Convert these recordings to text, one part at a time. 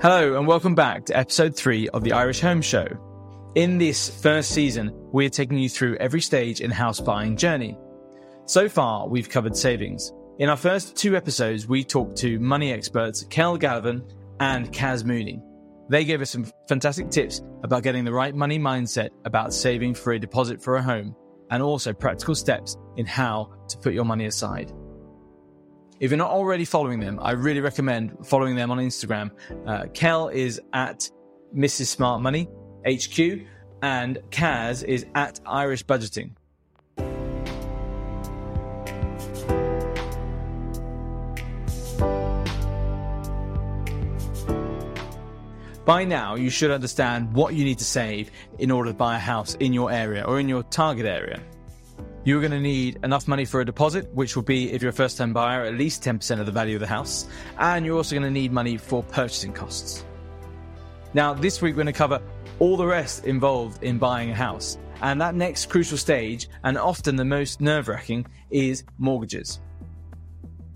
Hello, and welcome back to episode three of the Irish Home Show. In this first season, we're taking you through every stage in house buying journey. So far, we've covered savings. In our first two episodes, we talked to money experts Kel Galavan and Kaz Mooney. They gave us some fantastic tips about getting the right money mindset about saving for a deposit for a home, and also practical steps in how to put your money aside. If you're not already following them, I really recommend following them on Instagram. Uh, Kel is at Mrs. Smart Money HQ, and Kaz is at Irish Budgeting. By now, you should understand what you need to save in order to buy a house in your area or in your target area. You're going to need enough money for a deposit, which will be, if you're a first time buyer, at least 10% of the value of the house. And you're also going to need money for purchasing costs. Now, this week, we're going to cover all the rest involved in buying a house. And that next crucial stage, and often the most nerve wracking, is mortgages.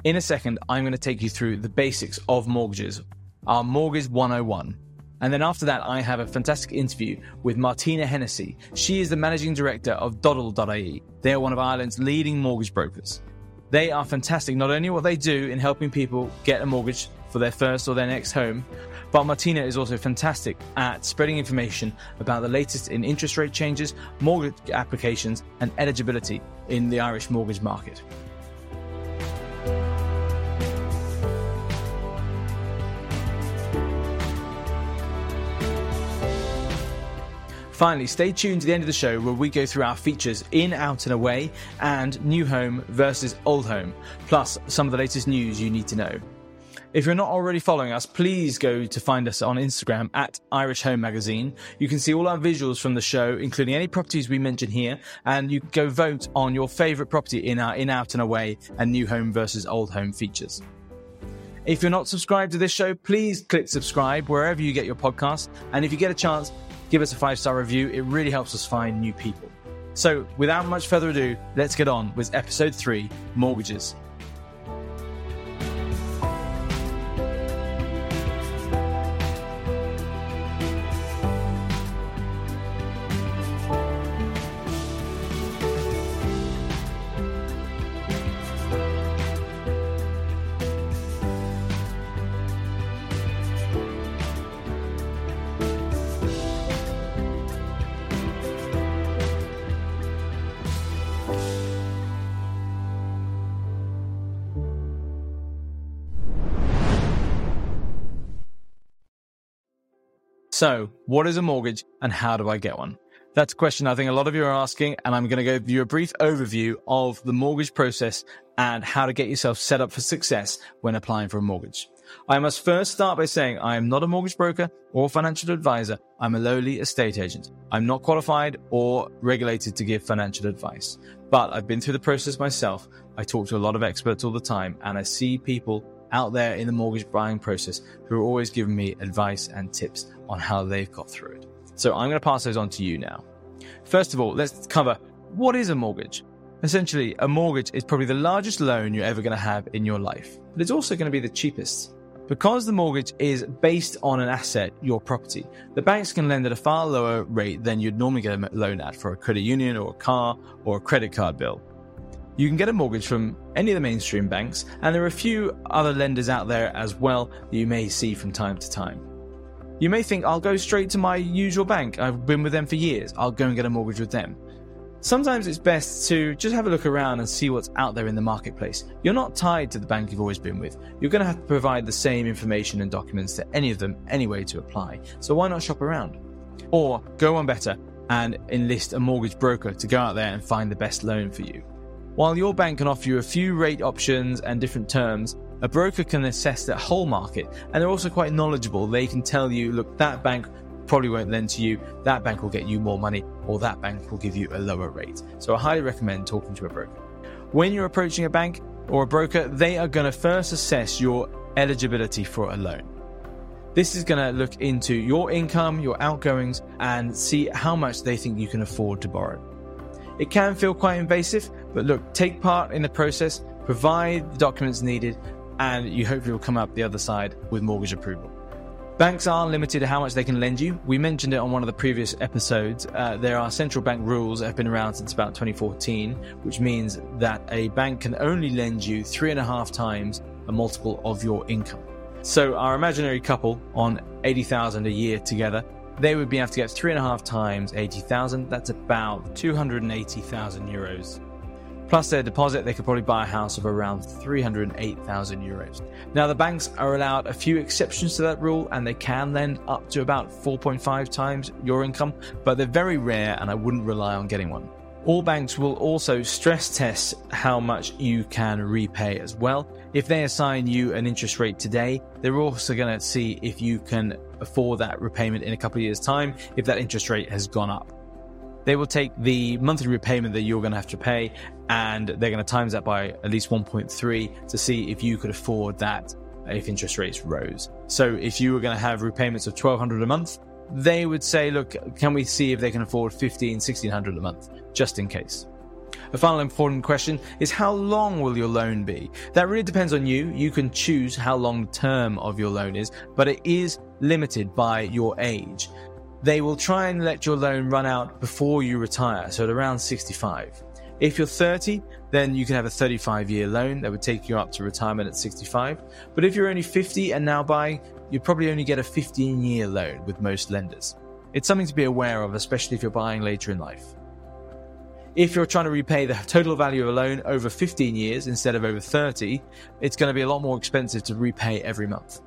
In a second, I'm going to take you through the basics of mortgages, our Mortgage 101. And then after that, I have a fantastic interview with Martina Hennessy. She is the managing director of Doddl.ie. They are one of Ireland's leading mortgage brokers. They are fantastic, not only what they do in helping people get a mortgage for their first or their next home, but Martina is also fantastic at spreading information about the latest in interest rate changes, mortgage applications, and eligibility in the Irish mortgage market. Finally, stay tuned to the end of the show where we go through our features in, out, and away, and new home versus old home, plus some of the latest news you need to know. If you're not already following us, please go to find us on Instagram at Irish Home Magazine. You can see all our visuals from the show, including any properties we mention here, and you can go vote on your favourite property in our in, out, and away and new home versus old home features. If you're not subscribed to this show, please click subscribe wherever you get your podcast. And if you get a chance, give us a five star review. It really helps us find new people. So, without much further ado, let's get on with episode three Mortgages. So, what is a mortgage and how do I get one? That's a question I think a lot of you are asking, and I'm going to give you a brief overview of the mortgage process and how to get yourself set up for success when applying for a mortgage. I must first start by saying I am not a mortgage broker or financial advisor. I'm a lowly estate agent. I'm not qualified or regulated to give financial advice, but I've been through the process myself. I talk to a lot of experts all the time, and I see people out there in the mortgage buying process who are always giving me advice and tips on how they've got through it. So I'm going to pass those on to you now. First of all, let's cover what is a mortgage? Essentially, a mortgage is probably the largest loan you're ever going to have in your life, but it's also going to be the cheapest. Because the mortgage is based on an asset, your property, the banks can lend at a far lower rate than you'd normally get a loan at for a credit union or a car or a credit card bill. You can get a mortgage from any of the mainstream banks, and there are a few other lenders out there as well that you may see from time to time. You may think, I'll go straight to my usual bank. I've been with them for years. I'll go and get a mortgage with them. Sometimes it's best to just have a look around and see what's out there in the marketplace. You're not tied to the bank you've always been with. You're going to have to provide the same information and documents to any of them anyway to apply. So why not shop around? Or go on better and enlist a mortgage broker to go out there and find the best loan for you. While your bank can offer you a few rate options and different terms, a broker can assess the whole market and they're also quite knowledgeable. They can tell you, look, that bank probably won't lend to you, that bank will get you more money, or that bank will give you a lower rate. So I highly recommend talking to a broker. When you're approaching a bank or a broker, they are going to first assess your eligibility for a loan. This is going to look into your income, your outgoings, and see how much they think you can afford to borrow. It can feel quite invasive, but look, take part in the process, provide the documents needed, and you hopefully will come up the other side with mortgage approval. Banks are limited to how much they can lend you. We mentioned it on one of the previous episodes. Uh, there are central bank rules that have been around since about 2014, which means that a bank can only lend you three and a half times a multiple of your income. So our imaginary couple on 80,000 a year together, they would be able to get three and a half times 80,000. That's about 280,000 euros Plus their deposit, they could probably buy a house of around 308,000 euros. Now, the banks are allowed a few exceptions to that rule and they can lend up to about 4.5 times your income, but they're very rare and I wouldn't rely on getting one. All banks will also stress test how much you can repay as well. If they assign you an interest rate today, they're also going to see if you can afford that repayment in a couple of years' time if that interest rate has gone up. They will take the monthly repayment that you're going to have to pay and they're going to times that by at least 1.3 to see if you could afford that if interest rates rose. So if you were going to have repayments of 1200 a month, they would say, look, can we see if they can afford 15, 1600 a month, just in case. A final important question is how long will your loan be? That really depends on you. You can choose how long the term of your loan is, but it is limited by your age they will try and let your loan run out before you retire, so at around 65. If you're 30, then you can have a 35 year loan that would take you up to retirement at 65. But if you're only 50 and now buying, you'd probably only get a 15 year loan with most lenders. It's something to be aware of, especially if you're buying later in life. If you're trying to repay the total value of a loan over 15 years instead of over 30, it's going to be a lot more expensive to repay every month.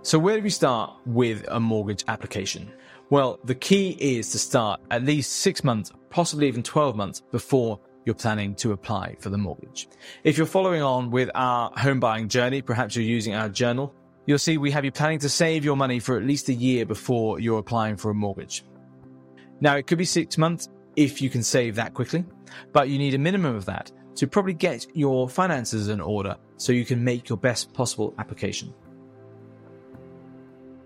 So, where do we start with a mortgage application? Well, the key is to start at least six months, possibly even 12 months before you're planning to apply for the mortgage. If you're following on with our home buying journey, perhaps you're using our journal, you'll see we have you planning to save your money for at least a year before you're applying for a mortgage. Now, it could be six months if you can save that quickly, but you need a minimum of that to probably get your finances in order so you can make your best possible application.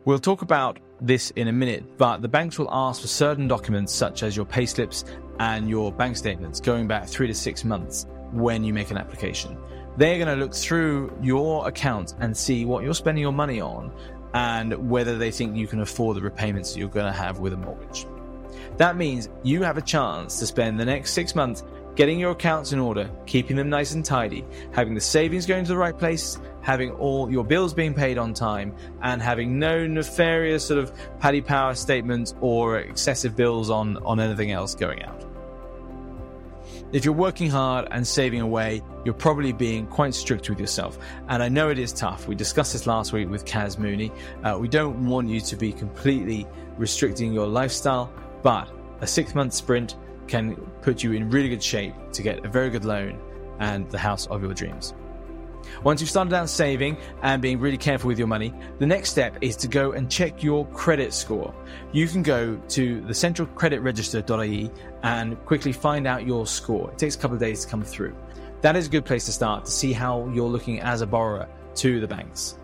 We'll talk about this in a minute, but the banks will ask for certain documents such as your payslips and your bank statements going back three to six months when you make an application. They're going to look through your account and see what you're spending your money on and whether they think you can afford the repayments that you're going to have with a mortgage. That means you have a chance to spend the next six months getting your accounts in order, keeping them nice and tidy, having the savings going to the right place, having all your bills being paid on time, and having no nefarious sort of paddy power statements or excessive bills on, on anything else going out. If you're working hard and saving away, you're probably being quite strict with yourself. And I know it is tough. We discussed this last week with Kaz Mooney. Uh, we don't want you to be completely restricting your lifestyle, but a six month sprint can put you in really good shape to get a very good loan and the house of your dreams. Once you've started out saving and being really careful with your money, the next step is to go and check your credit score. You can go to the centralcreditregister.ie and quickly find out your score. It takes a couple of days to come through. That is a good place to start to see how you're looking as a borrower to the banks.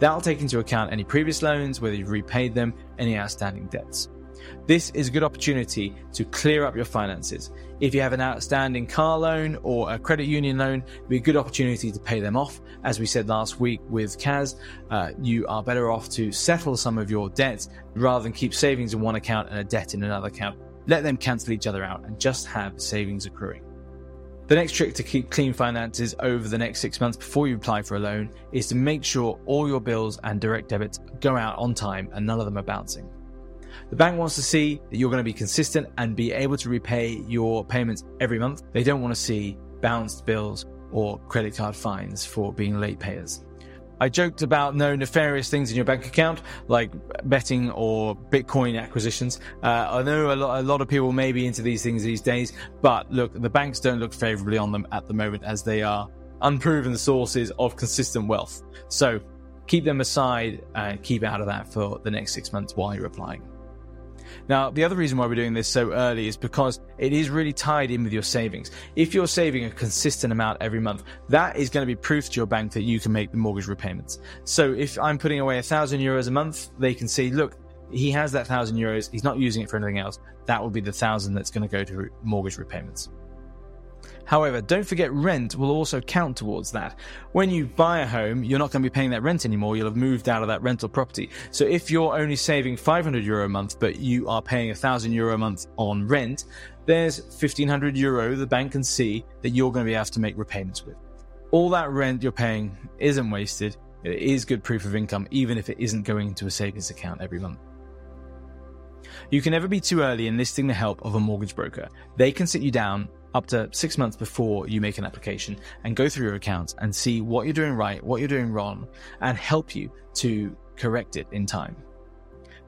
That'll take into account any previous loans, whether you've repaid them, any outstanding debts. This is a good opportunity to clear up your finances. If you have an outstanding car loan or a credit union loan, it'd be a good opportunity to pay them off. As we said last week with Kaz, uh, you are better off to settle some of your debts rather than keep savings in one account and a debt in another account. Let them cancel each other out and just have savings accruing. The next trick to keep clean finances over the next six months before you apply for a loan is to make sure all your bills and direct debits go out on time and none of them are bouncing. The bank wants to see that you're going to be consistent and be able to repay your payments every month. They don't want to see bounced bills or credit card fines for being late payers. I joked about no nefarious things in your bank account, like betting or Bitcoin acquisitions. Uh, I know a lot, a lot of people may be into these things these days, but look, the banks don't look favorably on them at the moment as they are unproven sources of consistent wealth. So keep them aside and keep out of that for the next six months while you're applying. Now, the other reason why we're doing this so early is because it is really tied in with your savings. If you're saving a consistent amount every month, that is going to be proof to your bank that you can make the mortgage repayments. So if I'm putting away a thousand euros a month, they can see, look, he has that thousand euros. He's not using it for anything else. That will be the thousand that's going to go to mortgage repayments. However, don't forget rent will also count towards that. When you buy a home, you're not going to be paying that rent anymore. You'll have moved out of that rental property. So if you're only saving 500 euro a month, but you are paying 1000 euro a month on rent, there's 1500 euro the bank can see that you're going to be able to make repayments with. All that rent you're paying isn't wasted. It is good proof of income, even if it isn't going into a savings account every month. You can never be too early enlisting the help of a mortgage broker. They can sit you down up to six months before you make an application and go through your accounts and see what you're doing right, what you're doing wrong, and help you to correct it in time.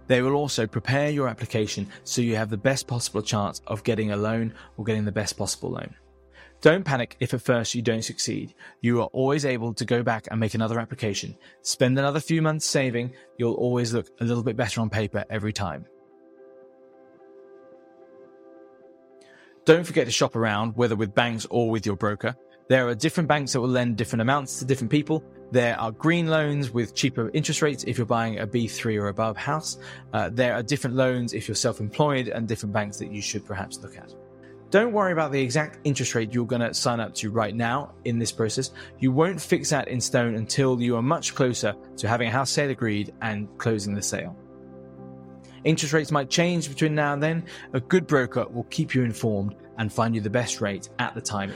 They will also prepare your application so you have the best possible chance of getting a loan or getting the best possible loan. Don't panic if at first you don't succeed. You are always able to go back and make another application. Spend another few months saving, you'll always look a little bit better on paper every time. Don't forget to shop around, whether with banks or with your broker. There are different banks that will lend different amounts to different people. There are green loans with cheaper interest rates if you're buying a B3 or above house. Uh, there are different loans if you're self employed and different banks that you should perhaps look at. Don't worry about the exact interest rate you're going to sign up to right now in this process. You won't fix that in stone until you are much closer to having a house sale agreed and closing the sale. Interest rates might change between now and then. A good broker will keep you informed and find you the best rate at the time.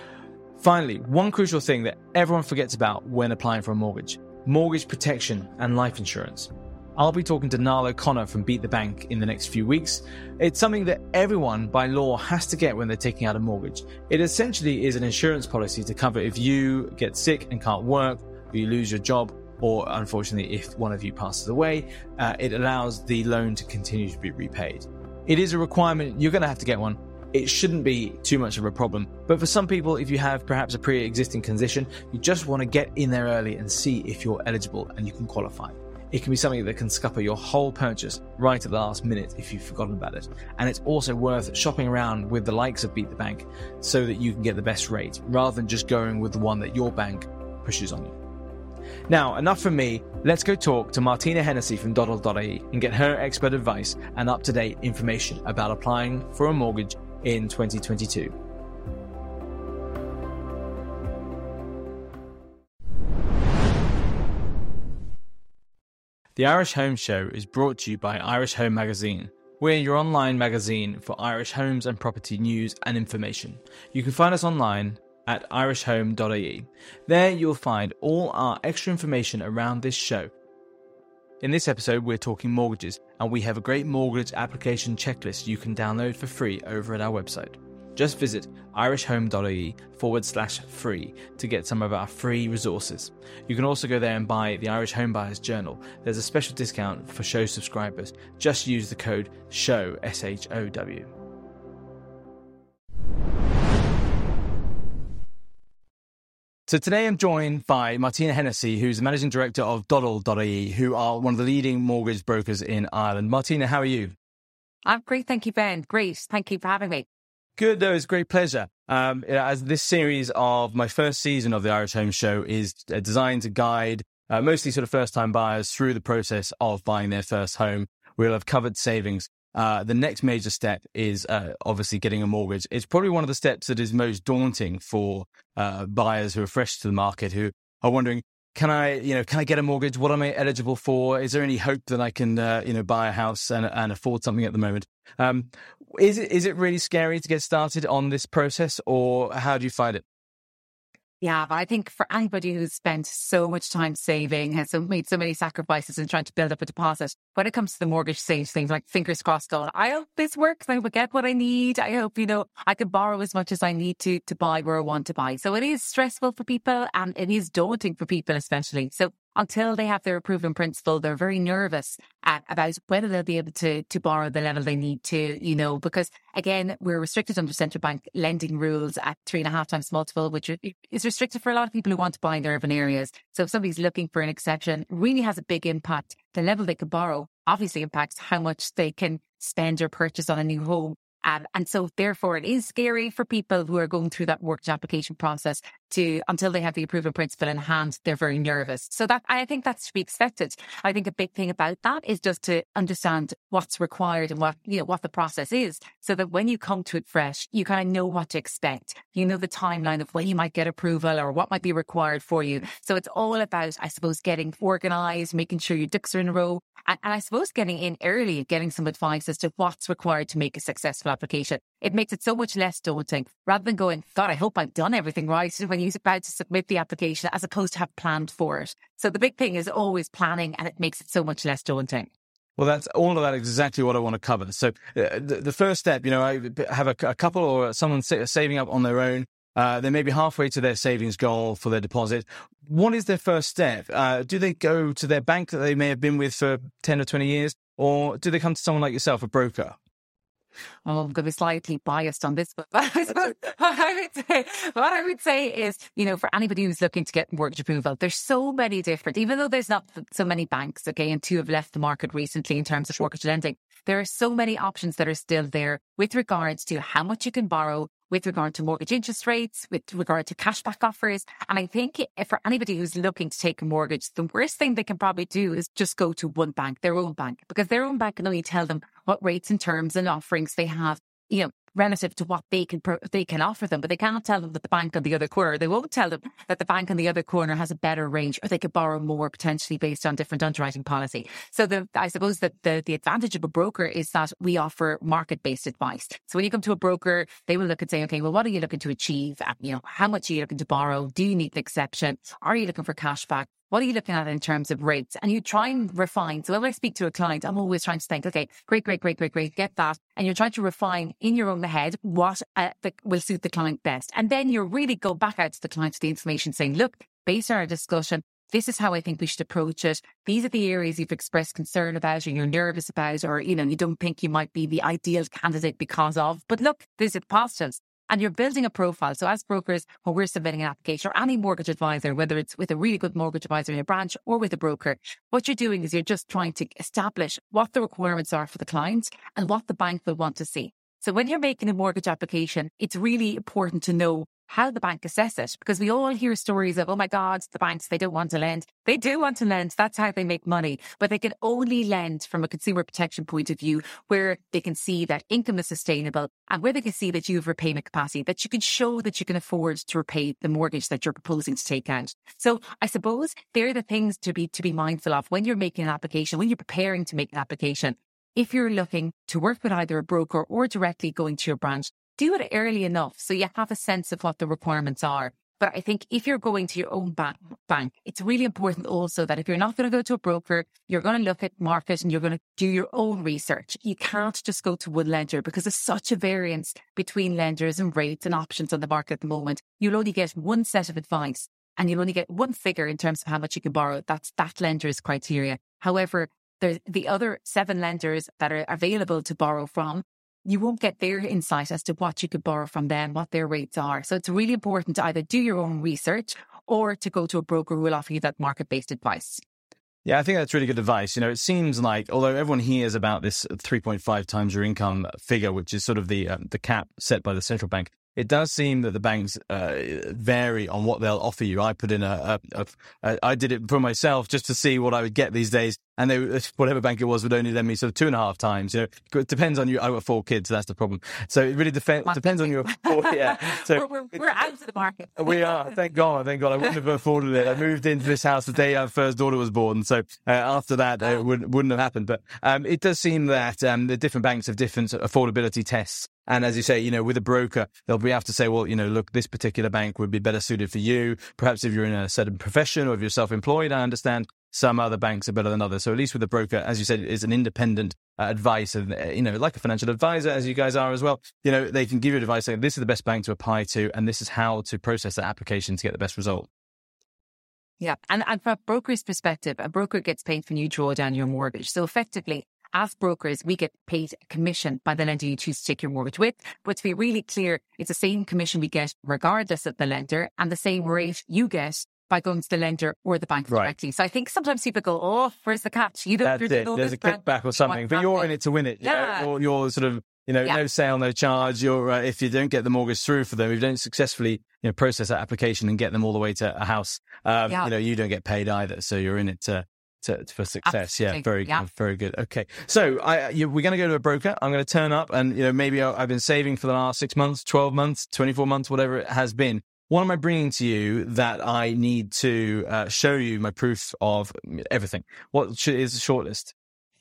Finally, one crucial thing that everyone forgets about when applying for a mortgage mortgage protection and life insurance. I'll be talking to Niall O'Connor from Beat the Bank in the next few weeks. It's something that everyone by law has to get when they're taking out a mortgage. It essentially is an insurance policy to cover if you get sick and can't work, or you lose your job, or unfortunately, if one of you passes away, uh, it allows the loan to continue to be repaid. It is a requirement, you're going to have to get one. It shouldn't be too much of a problem. But for some people, if you have perhaps a pre existing condition, you just want to get in there early and see if you're eligible and you can qualify. It can be something that can scupper your whole purchase right at the last minute if you've forgotten about it. And it's also worth shopping around with the likes of Beat the Bank so that you can get the best rate rather than just going with the one that your bank pushes on you. Now, enough from me. Let's go talk to Martina Hennessy from Doddl.ie and get her expert advice and up to date information about applying for a mortgage in 2022. The Irish Home Show is brought to you by Irish Home Magazine. We're your online magazine for Irish homes and property news and information. You can find us online at irishhome.ie. There you'll find all our extra information around this show. In this episode, we're talking mortgages, and we have a great mortgage application checklist you can download for free over at our website just visit irishhome.ie forward slash free to get some of our free resources. You can also go there and buy the Irish Home Buyers Journal. There's a special discount for show subscribers. Just use the code SHOW, S H O W. So today I'm joined by Martina Hennessy, who's the managing director of Doddl.ie, who are one of the leading mortgage brokers in Ireland. Martina, how are you? I'm great. Thank you, Ben. Great. Thank you for having me. Good, though. it's a great pleasure. Um, as this series of my first season of the Irish Home Show is uh, designed to guide uh, mostly sort of first time buyers through the process of buying their first home. We'll have covered savings. Uh, the next major step is uh, obviously getting a mortgage. It's probably one of the steps that is most daunting for uh, buyers who are fresh to the market who are wondering, can I, you know, can I get a mortgage? What am I eligible for? Is there any hope that I can, uh, you know, buy a house and, and afford something at the moment? Um, is it is it really scary to get started on this process, or how do you find it? Yeah, but I think for anybody who's spent so much time saving, has made so many sacrifices and trying to build up a deposit, when it comes to the mortgage stage things, like fingers crossed, going, I hope this works. I will get what I need. I hope, you know, I can borrow as much as I need to to buy where I want to buy. So it is stressful for people and it is daunting for people, especially. So until they have their approval in principle, they're very nervous at, about whether they'll be able to, to borrow the level they need to, you know, because again, we're restricted under central bank lending rules at three and a half times multiple, which is restricted for a lot of people who want to buy in urban areas. So if somebody's looking for an exception, really has a big impact. The level they could borrow obviously impacts how much they can spend or purchase on a new home. Um, and so therefore it is scary for people who are going through that mortgage application process to until they have the approval principle in hand, they're very nervous. So that I think that's to be expected. I think a big thing about that is just to understand what's required and what you know what the process is, so that when you come to it fresh, you kind of know what to expect. You know the timeline of when you might get approval or what might be required for you. So it's all about, I suppose, getting organized, making sure your ducks are in a row, and, and I suppose getting in early, and getting some advice as to what's required to make a successful application. It makes it so much less daunting rather than going, God, I hope I've done everything right when you're about to submit the application as opposed to have planned for it. So the big thing is always planning and it makes it so much less daunting. Well, that's all of that exactly what I want to cover. So, uh, the, the, first step, you know, I have a, a couple or someone saving up on their own. Uh, they may be halfway to their savings goal for their deposit. What is their first step? Uh, do they go to their bank that they may have been with for 10 or 20 years? Or do they come to someone like yourself, a broker? Oh, I'm going to be slightly biased on this, but what I would say, what I would say is, you know, for anybody who's looking to get mortgage approval, there's so many different, even though there's not so many banks, okay, and two have left the market recently in terms of mortgage lending, there are so many options that are still there with regards to how much you can borrow, with regard to mortgage interest rates, with regard to cashback offers. And I think for anybody who's looking to take a mortgage, the worst thing they can probably do is just go to one bank, their own bank, because their own bank can only tell them what rates and terms and offerings they have. You know, relative to what they can they can offer them, but they can't tell them that the bank on the other corner. They won't tell them that the bank on the other corner has a better range, or they could borrow more potentially based on different underwriting policy. So the I suppose that the the advantage of a broker is that we offer market based advice. So when you come to a broker, they will look and say, okay, well, what are you looking to achieve? Uh, you know, how much are you looking to borrow? Do you need an exception? Are you looking for cash back? What are you looking at in terms of rates? And you try and refine. So when I speak to a client, I'm always trying to think, okay, great, great, great, great, great, get that. And you're trying to refine in your own head what uh, the, will suit the client best. And then you really go back out to the client with the information saying, look, based on our discussion, this is how I think we should approach it. These are the areas you've expressed concern about or you're nervous about, or, you know, you don't think you might be the ideal candidate because of. But look, these are the positives and you're building a profile. So as brokers, when we're submitting an application or any mortgage advisor, whether it's with a really good mortgage advisor in a branch or with a broker, what you're doing is you're just trying to establish what the requirements are for the client and what the bank will want to see. So when you're making a mortgage application, it's really important to know how the bank assess it because we all hear stories of, oh my God, the banks, they don't want to lend. They do want to lend. That's how they make money, but they can only lend from a consumer protection point of view where they can see that income is sustainable and where they can see that you have repayment capacity, that you can show that you can afford to repay the mortgage that you're proposing to take out. So I suppose they're the things to be, to be mindful of when you're making an application, when you're preparing to make an application. If you're looking to work with either a broker or directly going to your branch, do it early enough so you have a sense of what the requirements are. But I think if you're going to your own bank, bank, it's really important also that if you're not going to go to a broker, you're going to look at market and you're going to do your own research. You can't just go to one lender because there's such a variance between lenders and rates and options on the market at the moment. You'll only get one set of advice and you'll only get one figure in terms of how much you can borrow. That's that lender's criteria. However, there's the other seven lenders that are available to borrow from you won't get their insight as to what you could borrow from them, what their rates are. So it's really important to either do your own research or to go to a broker who will offer you that market based advice. Yeah, I think that's really good advice. You know, it seems like although everyone hears about this 3.5 times your income figure, which is sort of the um, the cap set by the central bank, it does seem that the banks uh, vary on what they'll offer you. I put in a, a, a, a, I did it for myself just to see what I would get these days, and they, whatever bank it was would only lend me sort of two and a half times. You know, it depends on you. I've got four kids, so that's the problem. So it really def- depends on your. Four, yeah, so we're, we're, we're, out of the market. we are. Thank God. Thank God. I wouldn't have afforded it. I moved into this house the day our first daughter was born, so uh, after that uh, it would, wouldn't have happened. But um, it does seem that um, the different banks have different affordability tests and as you say, you know, with a broker, they'll be able to say, well, you know, look, this particular bank would be better suited for you. Perhaps if you're in a certain profession or if you're self-employed, I understand some other banks are better than others. So at least with a broker, as you said, is an independent uh, advice and, uh, you know, like a financial advisor, as you guys are as well. You know, they can give you advice saying this is the best bank to apply to and this is how to process that application to get the best result. Yeah. And, and from a broker's perspective, a broker gets paid when you draw down your mortgage. So effectively, as brokers, we get paid a commission by the lender you choose to take your mortgage with. But to be really clear, it's the same commission we get regardless of the lender and the same rate you get by going to the lender or the bank right. directly. So I think sometimes people go, "Oh, where's the catch?" You don't. That's it. There's a kickback or something, but you're in it to win it. Yeah. You know, you're sort of You know, Yeah. no sale, no charge. You're uh, if you don't get the mortgage through for them, if you don't successfully you know process that application and get them all the way to a house, um, Yeah. you know, you don't get paid either. So you're in it to. To, for success, yeah, Absolutely. very Yeah. good, very good. Okay, so I, you, we're going to go to a broker. I'm going to turn up, and you know, maybe I- I've been saving for the last six months, twelve months, twenty four months, whatever it has been. What am I bringing to you that I need to uh, show you my proof of everything? What is the shortlist?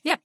Yeah.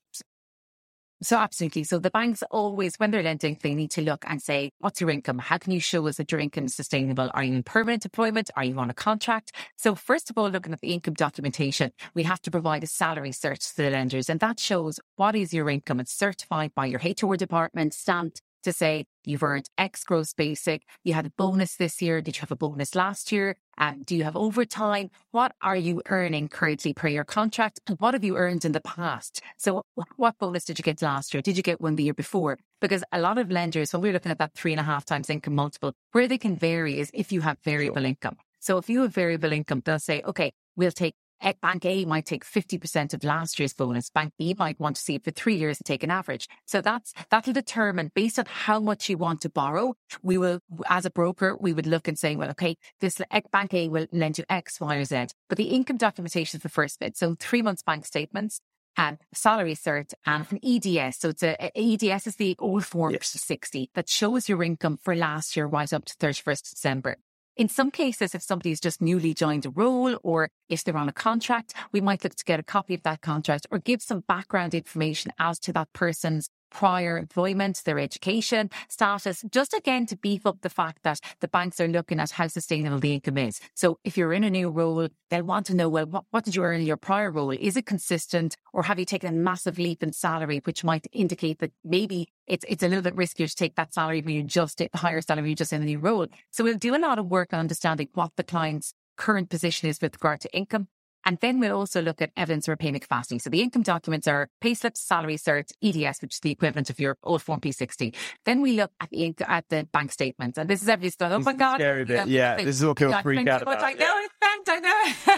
So absolutely. So the banks always, when they're lending, they need to look and say, what's your income? How can you show us that your income is sustainable? Are you in permanent employment? Are you on a contract? So first of all, looking at the income documentation, we have to provide a salary search to the lenders and that shows what is your income. It's certified by your HR department, stamped to say you've earned X gross basic. You had a bonus this year. Did you have a bonus last year? Um, do you have overtime? What are you earning currently per your contract? And what have you earned in the past? So what bonus did you get last year? Did you get one the year before? Because a lot of lenders, when we're looking at that three and a half times income multiple, where they can vary is if you have variable income. So if you have variable income, they'll say, okay, we'll take Bank A might take 50% of last year's bonus. Bank B might want to see it for three years and take an average. So that's, that'll determine based on how much you want to borrow. We will, as a broker, we would look and say, well, okay, this Bank A will lend you X, Y, or Z. But the income documentation is the first bit. So three months bank statements and salary cert and an EDS. So it's a, a EDS is the old form Yes. 60 that shows your income for last year right up to 31st December. In some cases, if somebody's just newly joined a role or if they're on a contract, we might look to get a copy of that contract or give some background information as to that person's prior employment, their education status, just again to beef up the fact that the banks are looking at how sustainable the income is. So if you're in a new role, they'll want to know, well, what, what did you earn in your prior role? Is it consistent or have you taken a massive leap in salary, which might indicate that maybe it's, it's a little bit riskier to take that salary when you just the higher salary you just in a new role. So we'll do a lot of work on understanding what the client's current position is with regard to income. And then we'll also look at evidence of repayment capacity. So the income documents are payslips, salary certs, EDS, which is the equivalent of your old form P60. Then we look at the inc- at the bank statements. And this is everybody's done. Oh my God. Scary bit. Yeah. Yeah, this is what people Yeah, freak out about. I know it's bent, I know.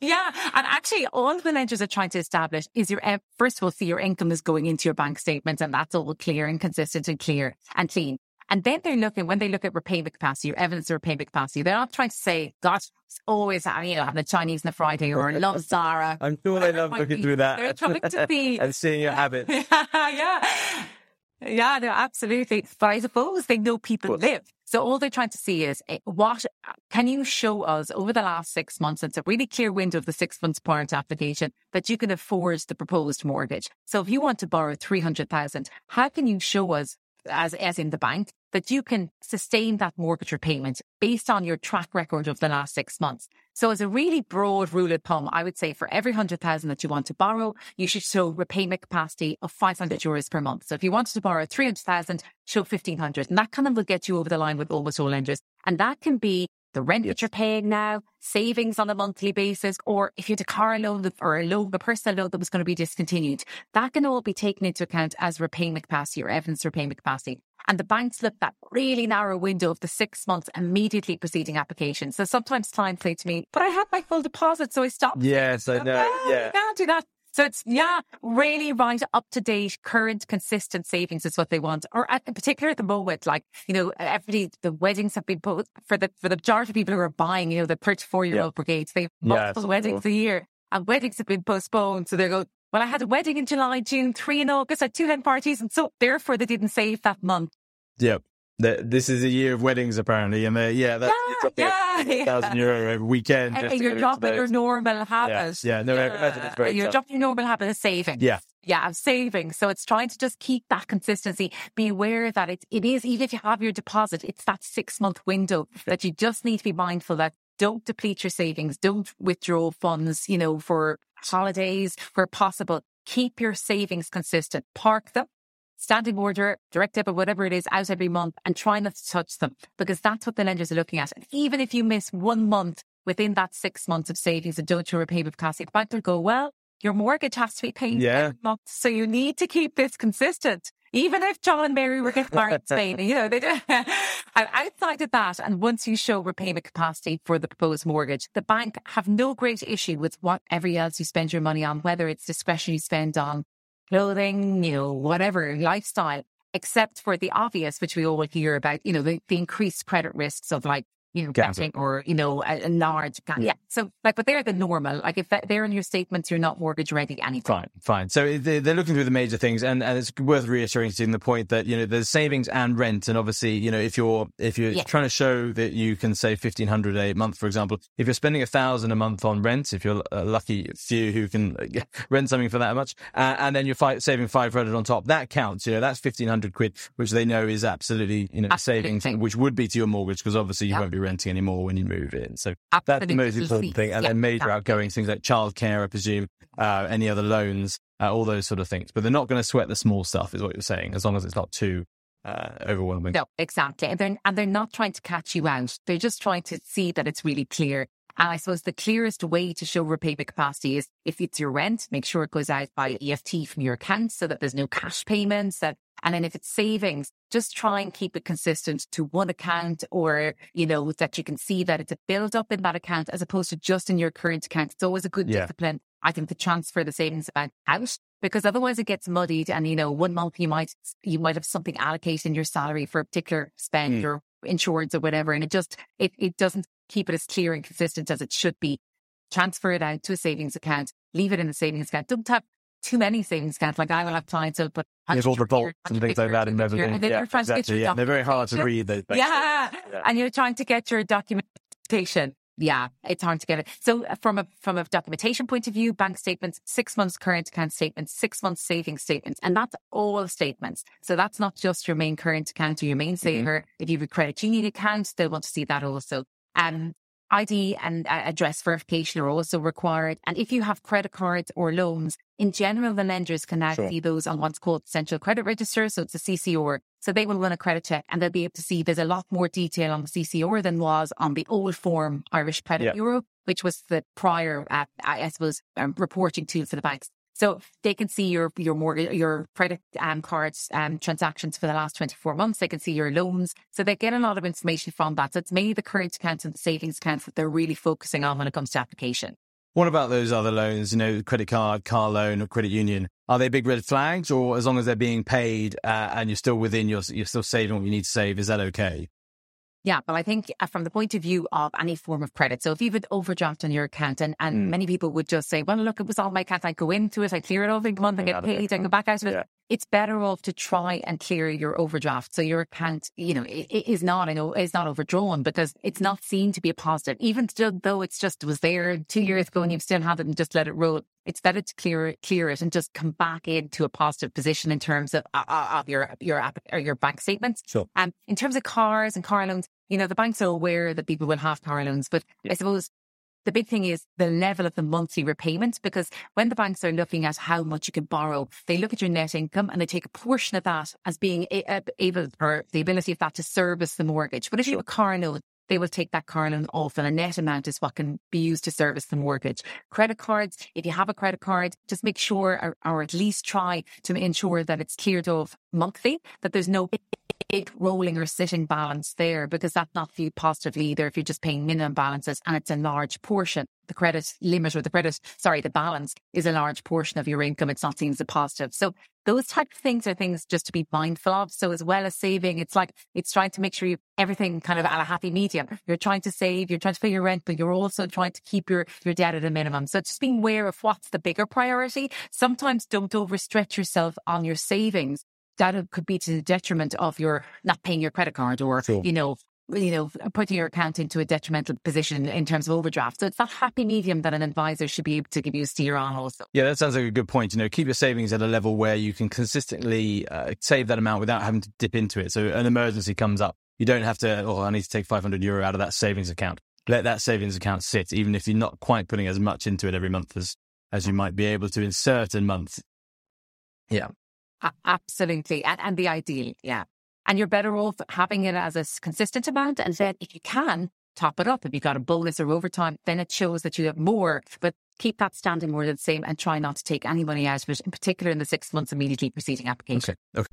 yeah. And actually, all the lenders are trying to establish is your, first of all, see your income is going into your bank statements and that's all clear and consistent and clear and clean. And then they're looking, when they look at repayment capacity or evidence of repayment capacity, they're not trying to say, gosh, it's always, uh, you know, having the Chinese on a Friday or a love Zara. I'm sure they love looking be- through that. They're trying to be and seeing your habits. yeah. Yeah, no, absolutely. But I suppose they know people live. So all they're trying to see is eh, what can you show us over the last six months? It's a really clear window of the six months prior to application that you can afford the proposed mortgage. So if you want to borrow 300,000, how can you show us as, as in the bank that you can sustain that mortgage repayment based on your track record of the last six months? So as a really broad rule of thumb, I would say for every 100,000 that you want to borrow, you should show repayment capacity of 500 euros per month. So if you wanted to borrow 300,000, show 1500 and that kind of will get you over the line with almost all lenders. And that can be the rent that you're paying now, savings on a monthly basis, or if you had a car loan or a loan, a personal loan that was going to be discontinued, that can all be taken into account as repayment capacity or evidence repayment capacity. And the banks look that really narrow window of the six months immediately preceding application. So sometimes clients say to me, but I had my full deposit, so I stopped. Yes, I know. Oh, no, Yeah. You can't do that. So it's, yeah, really right up to date, current, consistent savings is what they want. Or at, in particular at the moment, like, you know, everybody, the weddings have been put for the, for the majority of people who are buying, you know, the 34 year old brigades, they have multiple it's weddings cool. a year and weddings have been postponed. So they go, well, I had a wedding in July, June, three in August, I had two hen parties. And so therefore they didn't save that month. Yep. The- This is a year of weddings, apparently, and uh, yeah, that's Yeah, yeah, yeah. thousand euro every weekend. And to you're dropping your normal habit. yeah, no, I imagine it's very You're tough. dropping your normal habit of saving. Yeah. Yeah, of saving. So it's trying to just keep that consistency. Be aware that it, it is, even if you have your deposit, it's that six month window that you just need to be mindful that don't deplete your savings. Don't withdraw funds, you know, for holidays where possible. Keep your savings consistent. Park them. Standing order, direct debit, or whatever it is, out every month and try not to touch them because that's what the lenders are looking at. And even if you miss one month within that six months of savings and don't show repayment capacity, the bank will go, well, your mortgage has to be paid Yeah. month. So you need to keep this consistent. Even if John and Mary were getting married in Spain, you know, they do. and outside of that, and once you show repayment capacity for the proposed mortgage, the bank have no great issue with whatever else you spend your money on, whether it's discretionary spend on clothing, you know, whatever, lifestyle. except for the obvious, which we all hear about, you know, the, the increased credit risks of like you know, Gambling. betting or, you know, a, a large, yeah. So like, but they're the normal. Like if they're in your statements, you're not mortgage ready anything. Fine, fine. So they- they're looking through the major things, and, and it's worth reiterating the point that you know there's savings and rent, and obviously you know if you're if you're Yeah. trying to show that you can save fifteen hundred a month, for example, if you're spending a thousand a month on rent, if you're a lucky few who can uh, rent something for that much, uh, and then you're fi- saving five hundred on top, that counts. You know that's fifteen hundred quid, which they know is absolutely you know Absolutely. savings, which would be to your mortgage because obviously you Yeah. won't be renting anymore when you move in. So that's the most important thing. And Yeah, then major yeah. outgoings, things like childcare, I presume, uh, any other loans, uh, all those sort of things. But they're not going to sweat the small stuff, is what you're saying, as long as it's not too uh, overwhelming. No, exactly. And they're, and they're not trying to catch you out. They're just trying to see that it's really clear. And I suppose the clearest way to show repayment capacity is if it's your rent, make sure it goes out by EFT from your account so that there's no cash payments. That, and then if it's savings, just try and keep it consistent to one account or, you know, that you can see that it's a build up in that account as opposed to just in your current account. It's always a good Yeah. discipline, I think, to transfer the savings amount out because otherwise it gets muddied and you know one month you might you might have something allocated in your salary for a particular spend Mm. or insurance or whatever and it just it, it doesn't keep it as clear and consistent as it should be transfer it out to a savings account leave it in the savings account don't have too many savings accounts like I will have clients but You have all the vaults and things like that and everything. and Yeah, you're trying to get exactly. Yeah, they're very hard to read. Those yeah. Yeah. And you're trying to get your documentation. Yeah, it's hard to get it. So uh, from a from a documentation point of view, bank statements, six months current account statements, six months savings statements, and that's all statements. So that's not just your main current account or your main saver. If you have a credit union account, they'll want to see that also. Um, ID and uh, address verification are also required. And if you have credit cards or loans, in general, the lenders can now Sure. see those on what's called Central Credit Register. So it's a CCR. So they will run a credit check and they'll be able to see there's a lot more detail on the CCR than was on the old form Irish Credit Yeah. Bureau, which was the prior, uh, I I suppose, um, reporting tool for the banks. So they can see your your mortgage, your credit um, cards um, transactions for the last 24 months. They can see your loans. So they get a lot of information from that. So it's mainly the current accounts and the savings accounts that they're really focusing on when it comes to application. What about those other loans, you know, credit card, car loan, or credit union? Are they big red flags, or as long as they're being paid uh, and you're still within your, you're still saving what you need to save, is that okay? Yeah, but I think uh, from the point of view of any form of credit, so if you've an overdraft on your account, and, and Mm. many people would just say, well, look, it was all my account, I go into it, I clear it over the month, I Get paid, I go back out of it. Yeah. It's better off to try and clear your overdraft. So your account, you know, it, it is not, I know, is not overdrawn because it's not seen to be a positive, even still, though it's just was there two years ago and you've still had it and just let it roll. It's better to clear it, clear it and just come back into a positive position in terms of, uh, uh, of your, your, app, or your bank statements. Sure. Um, in terms of cars and car loans, you know, the banks are aware that people will have car loans, but I suppose the big thing is the level of the monthly repayment because when the banks are looking at how much you can borrow, they look at your net income and they take a portion of that as being able or the ability of that to service the mortgage. But if you have a car loan, they will take that car loan off and a net amount is what can be used to service the mortgage. Credit cards, if you have a credit card, just make sure or, or at least try to ensure that it's cleared off monthly, that there's no big rolling or sitting balance there because that's not viewed positively either if you're just paying minimum balances and it's a large portion. The credit limit or the credit, sorry, the balance is a large portion of your income. It's not seen as a positive. So those type of things are things just to be mindful of. So as well as saving, it's like, it's trying to make sure you everything kind of at a happy medium. You're trying to save, you're trying to pay your rent, but you're also trying to keep your, your debt at a minimum. So just being aware of what's the bigger priority. Sometimes don't overstretch yourself on your savings that could be to the detriment of your not paying your credit card or Sure. you know you know putting your account into a detrimental position in terms of overdraft so it's that happy medium that an advisor should be able to give you a steer on also Yeah, that sounds like a good point. You know, keep your savings at a level where you can consistently uh, save that amount without having to dip into it. So an emergency comes up, you don't have to. Oh, I need to take 500 euro out of that savings account. Let that savings account sit, even if you're not quite putting as much into it every month as as you might be able to in certain months. Yeah, Absolutely and, and the ideal yeah and you're better off having it as a consistent amount and then if you can top it up if you got a bonus or overtime then it shows that you have more but keep that standing more than the same and try not to take any money out of it in particular in the six months immediately preceding application okay, okay.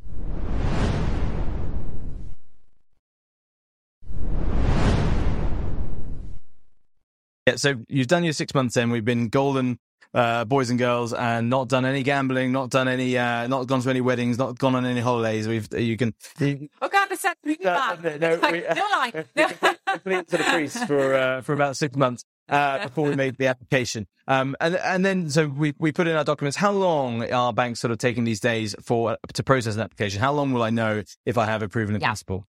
Yeah, so you've done your six months then. We've been golden uh, boys and girls and not done any gambling, not done any, uh, not gone to any weddings, not gone on any holidays. We've you can. You, oh God, this sounds really no, bad. no, Like, we- no lie. No. complete to the priest for uh, for about six months uh, before we made the application. Um, and and then so we we put in our documents. How long are banks sort of taking these days for to process an application? How long will I know if I have approval in Yeah. principle?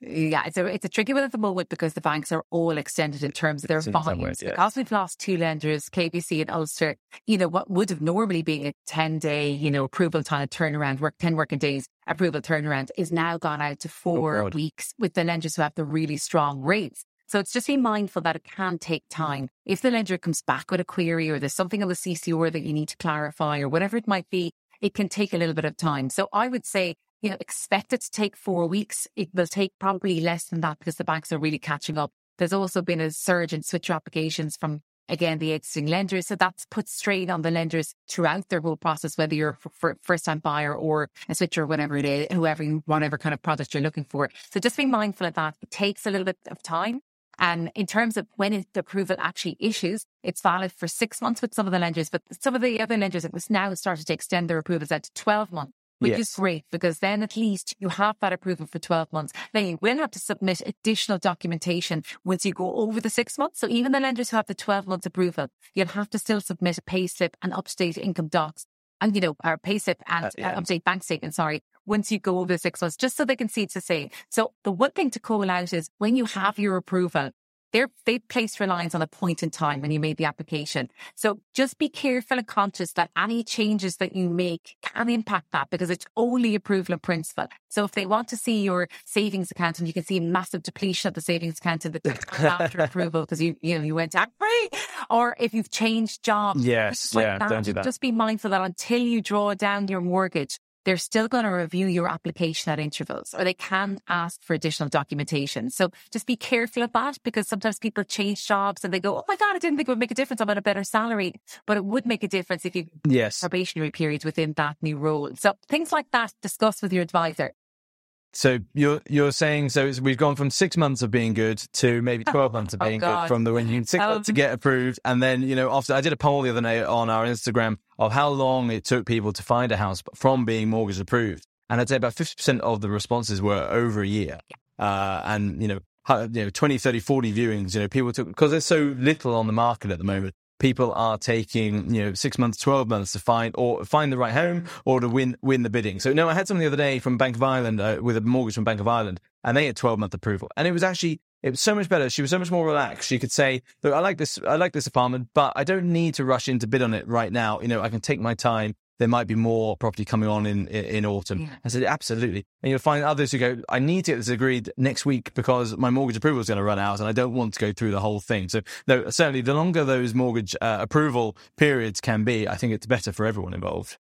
Yeah, it's a it's a tricky one at the moment because the banks are all extended in terms of their In volumes. yeah. Because we've lost two lenders, KBC and Ulster. You know what would have normally been a ten day, you know, approval time turnaround, work ten working days approval turnaround is now gone out to four Oh, weeks with the lenders who have the really strong rates. So it's just be mindful that it can take time. If the lender comes back with a query or there's something on the CCR that you need to clarify or whatever it might be, it can take a little bit of time. So I would say, you know, expect it to take four weeks. It will take probably less than that because the banks are really catching up. There's also been a surge in switcher applications from, again, the existing lenders. So that's put strain on the lenders throughout their whole process, whether you're a first time buyer or a switcher, whatever it is, whoever, whatever kind of product you're looking for. So just be mindful of that. It takes a little bit of time. And in terms of when it, the approval actually issues, it's valid for six months with some of the lenders, but some of the other lenders have now started to extend their approvals out to 12 months, which is great because then at least you have that approval for 12 months. Then you will have to submit additional documentation once you go over the six months. So even the lenders who have the 12 months approval, you'll have to still submit a pay slip and up-to-date income docs and, you know, our pay slip and Uh, yeah. uh, update bank statement, sorry, once you go over the six months, just so they can see it's the same. So the one thing to call out is when you have your approval, they're, they place reliance on a point in time when you made the application. So just be careful and conscious that any changes that you make can impact that because it's only approval in principle. So if they want to see your savings account and you can see a massive depletion of the savings account in the after approval because you, you know, you went tax free or if you've changed jobs, Yes, like yeah, don't do that. Just be mindful that until you draw down your mortgage, they're still going to review your application at intervals or they can ask for additional documentation. So just be careful of that because sometimes people change jobs and they go, Oh my God, I didn't think it would make a difference. I'm on a better salary, but it would make a difference if you Yes. probationary periods within that new role. So things like that, discuss with your advisor. So you're you're saying so it's, we've gone from six months of being good to maybe twelve months of Oh, being good from the when you six months to Um, get approved, and then you know after I did a poll the other day on our Instagram of how long it took people to find a house from being mortgage approved, and I'd say about fifty percent of the responses were over a year, uh, and you know. You know, 20, 30, 40 viewings, you know, people took, because there's so little on the market at the moment, people are taking, you know, six months, 12 months to find or find the right home or to win, win the bidding. So no, I had someone the other day from Bank of Ireland, uh, with a mortgage from Bank of Ireland and they had 12 month approval. And it was actually, it was so much better. She was so much more relaxed. She could say, look, I like this, I like this apartment, but I don't need to rush in to bid on it right now. You know, I can take my time. There might be more property coming on in, in, autumn. Yeah. I said, absolutely. And you'll find others who go, I need to get this agreed next week because my mortgage approval is going to run out and I don't want to go through the whole thing. So, no, certainly the longer those mortgage uh, approval periods can be, I think it's better for everyone involved.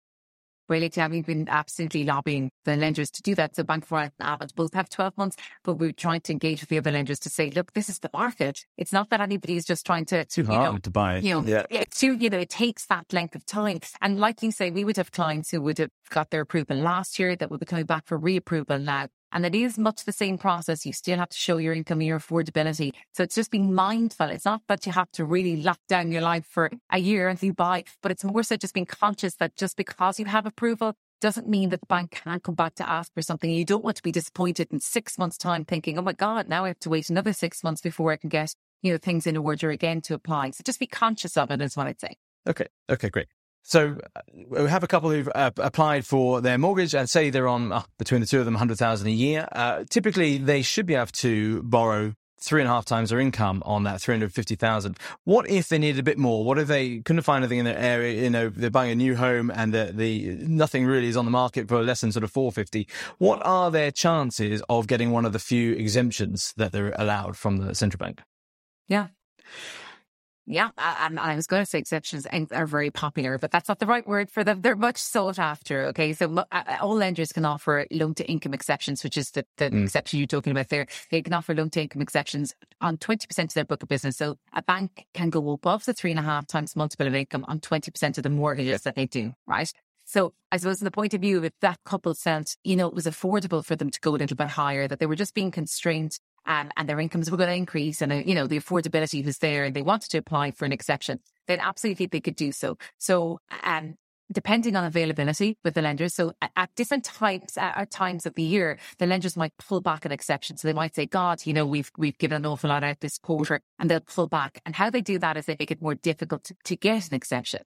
Brilliant. Yeah, we've been absolutely lobbying the lenders to do that. So Bank of Ireland and Avant both have 12 months, but we're trying to engage with the other lenders to say, look, this is the market. It's not that anybody's just trying to, Too you hard know, to buy. you know, yeah. it's too, you know, it takes that length of time. And like you say, we would have clients who would have got their approval last year that would be coming back for reapproval now. And it is much the same process. You still have to show your income and your affordability. So it's just being mindful. It's not that you have to really lock down your life for a year until you buy, but it's more so just being conscious that just because you have approval doesn't mean that the bank can't come back to ask for something. You don't want to be disappointed in six months time thinking, oh my God, now I have to wait another six months before I can get, you know, things in order again to apply. So just be conscious of it is what I'd say. Okay. Okay. Great. So uh, we have a couple who've uh, applied for their mortgage and say they're on uh, between the two of them 100,000 a year. Uh, typically, they should be able to borrow three and a half times their income on that 350,000. What if they needed a bit more? What if they couldn't find anything in their area? You know, they're buying a new home and the, the nothing really is on the market for less than sort of 450. What are their chances of getting one of the few exemptions that they're allowed from the central bank? Yeah. Yeah, and I was going to say exceptions are very popular, but that's not the right word for them. They're much sought after. Okay, so all lenders can offer loan to income exceptions, which is the, the Mm. exception you're talking about there. They can offer loan to income exceptions on 20% of their book of business. So a bank can go above the three and a half times multiple of income on 20% of the mortgages that they do, right? So I suppose from the point of view, if that couple felt, you know, it was affordable for them to go a little bit higher, that they were just being constrained um, and their incomes were going to increase and, uh, you know, the affordability was there and they wanted to apply for an exception, then absolutely they could do so. So, um, depending on availability with the lenders. So at, different times, at times of the year, the lenders might pull back an exception. So they might say, God, you know, we've, we've given an awful lot out this quarter and they'll pull back. And how they do that is they make it more difficult to, to get an exception.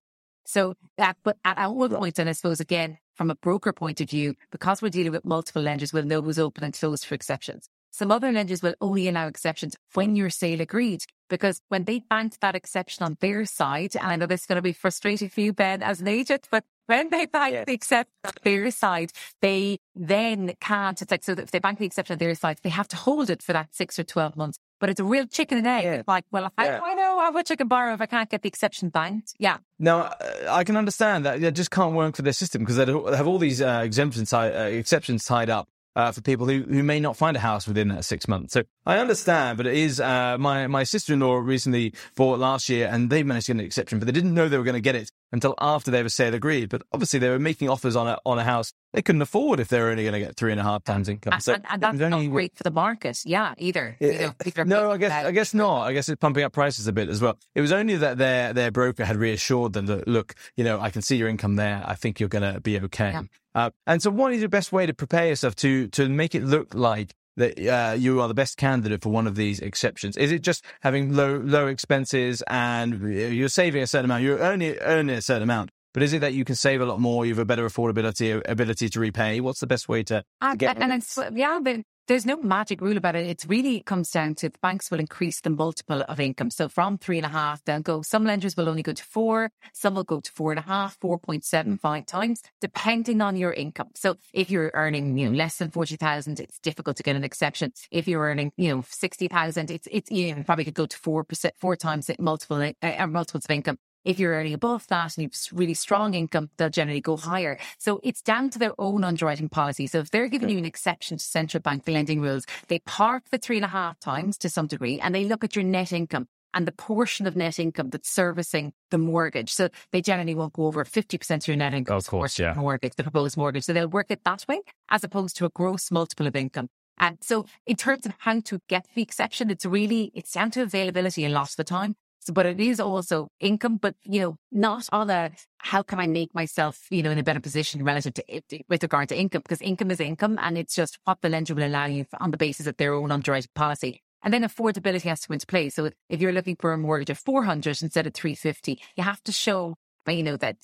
So that, but at our point, and I suppose again, from a broker point of view, because we're dealing with multiple lenders, we'll know who's open and closed for exceptions. Some other lenders will only allow exceptions when your sale agreed, because when they bank that exception on their side, and I know this is going to be frustrating for you, Ben, as an agent, but when they bank yeah. the exception on their side, they then can't. It's like, so if they bank the exception on their side, they have to hold it for that six or 12 months. But it's a real chicken and egg. Yeah. Like, well, how yeah. do I know how much I can borrow if I can't get the exception banked? Yeah. Now, uh, I can understand that it just can't work for their system because they have all these uh, exemptions, uh, exceptions tied up uh, for people who, who may not find a house within uh, six months. So I understand, but it is uh, my my sister in law recently bought last year, and they managed to get an exception, but they didn't know they were going to get it until after they have a sale agreed. But obviously, they were making offers on a on a house they couldn't afford if they were only going to get three and a half times income. So and, and that's not great for the market. Yeah, either. Yeah, either no, I guess I guess not. I guess it's pumping up prices a bit as well. It was only that their their broker had reassured them that look, you know, I can see your income there. I think you're going to be okay. Yeah. Uh, and so, what is the best way to prepare yourself to to make it look like that uh, you are the best candidate for one of these exceptions? Is it just having low low expenses and you're saving a certain amount, you're only earning a certain amount, but is it that you can save a lot more? You have a better affordability, ability to repay. What's the best way to, to get? And, and it's yeah, but there's no magic rule about it. It really comes down to the banks will increase the multiple of income. So from three and a half, they'll go. Some lenders will only go to four. Some will go to four and a half, four point seven five times, depending on your income. So if you're earning you know less than forty thousand, it's difficult to get an exception. If you're earning you know sixty thousand, it's it's you probably could go to four percent, four times multiple uh, multiples of income. If you're earning above that and you've really strong income, they'll generally go higher. So it's down to their own underwriting policy. So if they're giving you an exception to central bank lending rules, they park the three and a half times to some degree and they look at your net income and the portion of net income that's servicing the mortgage. So they generally won't go over 50% of your net income. Of course, yeah. Mortgage, the proposed mortgage. So they'll work it that way as opposed to a gross multiple of income. And so in terms of how to get the exception, it's really, it's down to availability a lot of the time. So, but it is also income, but you know, not on a how can I make myself, you know, in a better position relative to eh, with regard to income, because income is income, and it's just what the lender will allow you on the basis of their own underwriting policy. And then affordability has to come into play. So if you're looking for a mortgage of 400 instead of 350, you have to show, you know, that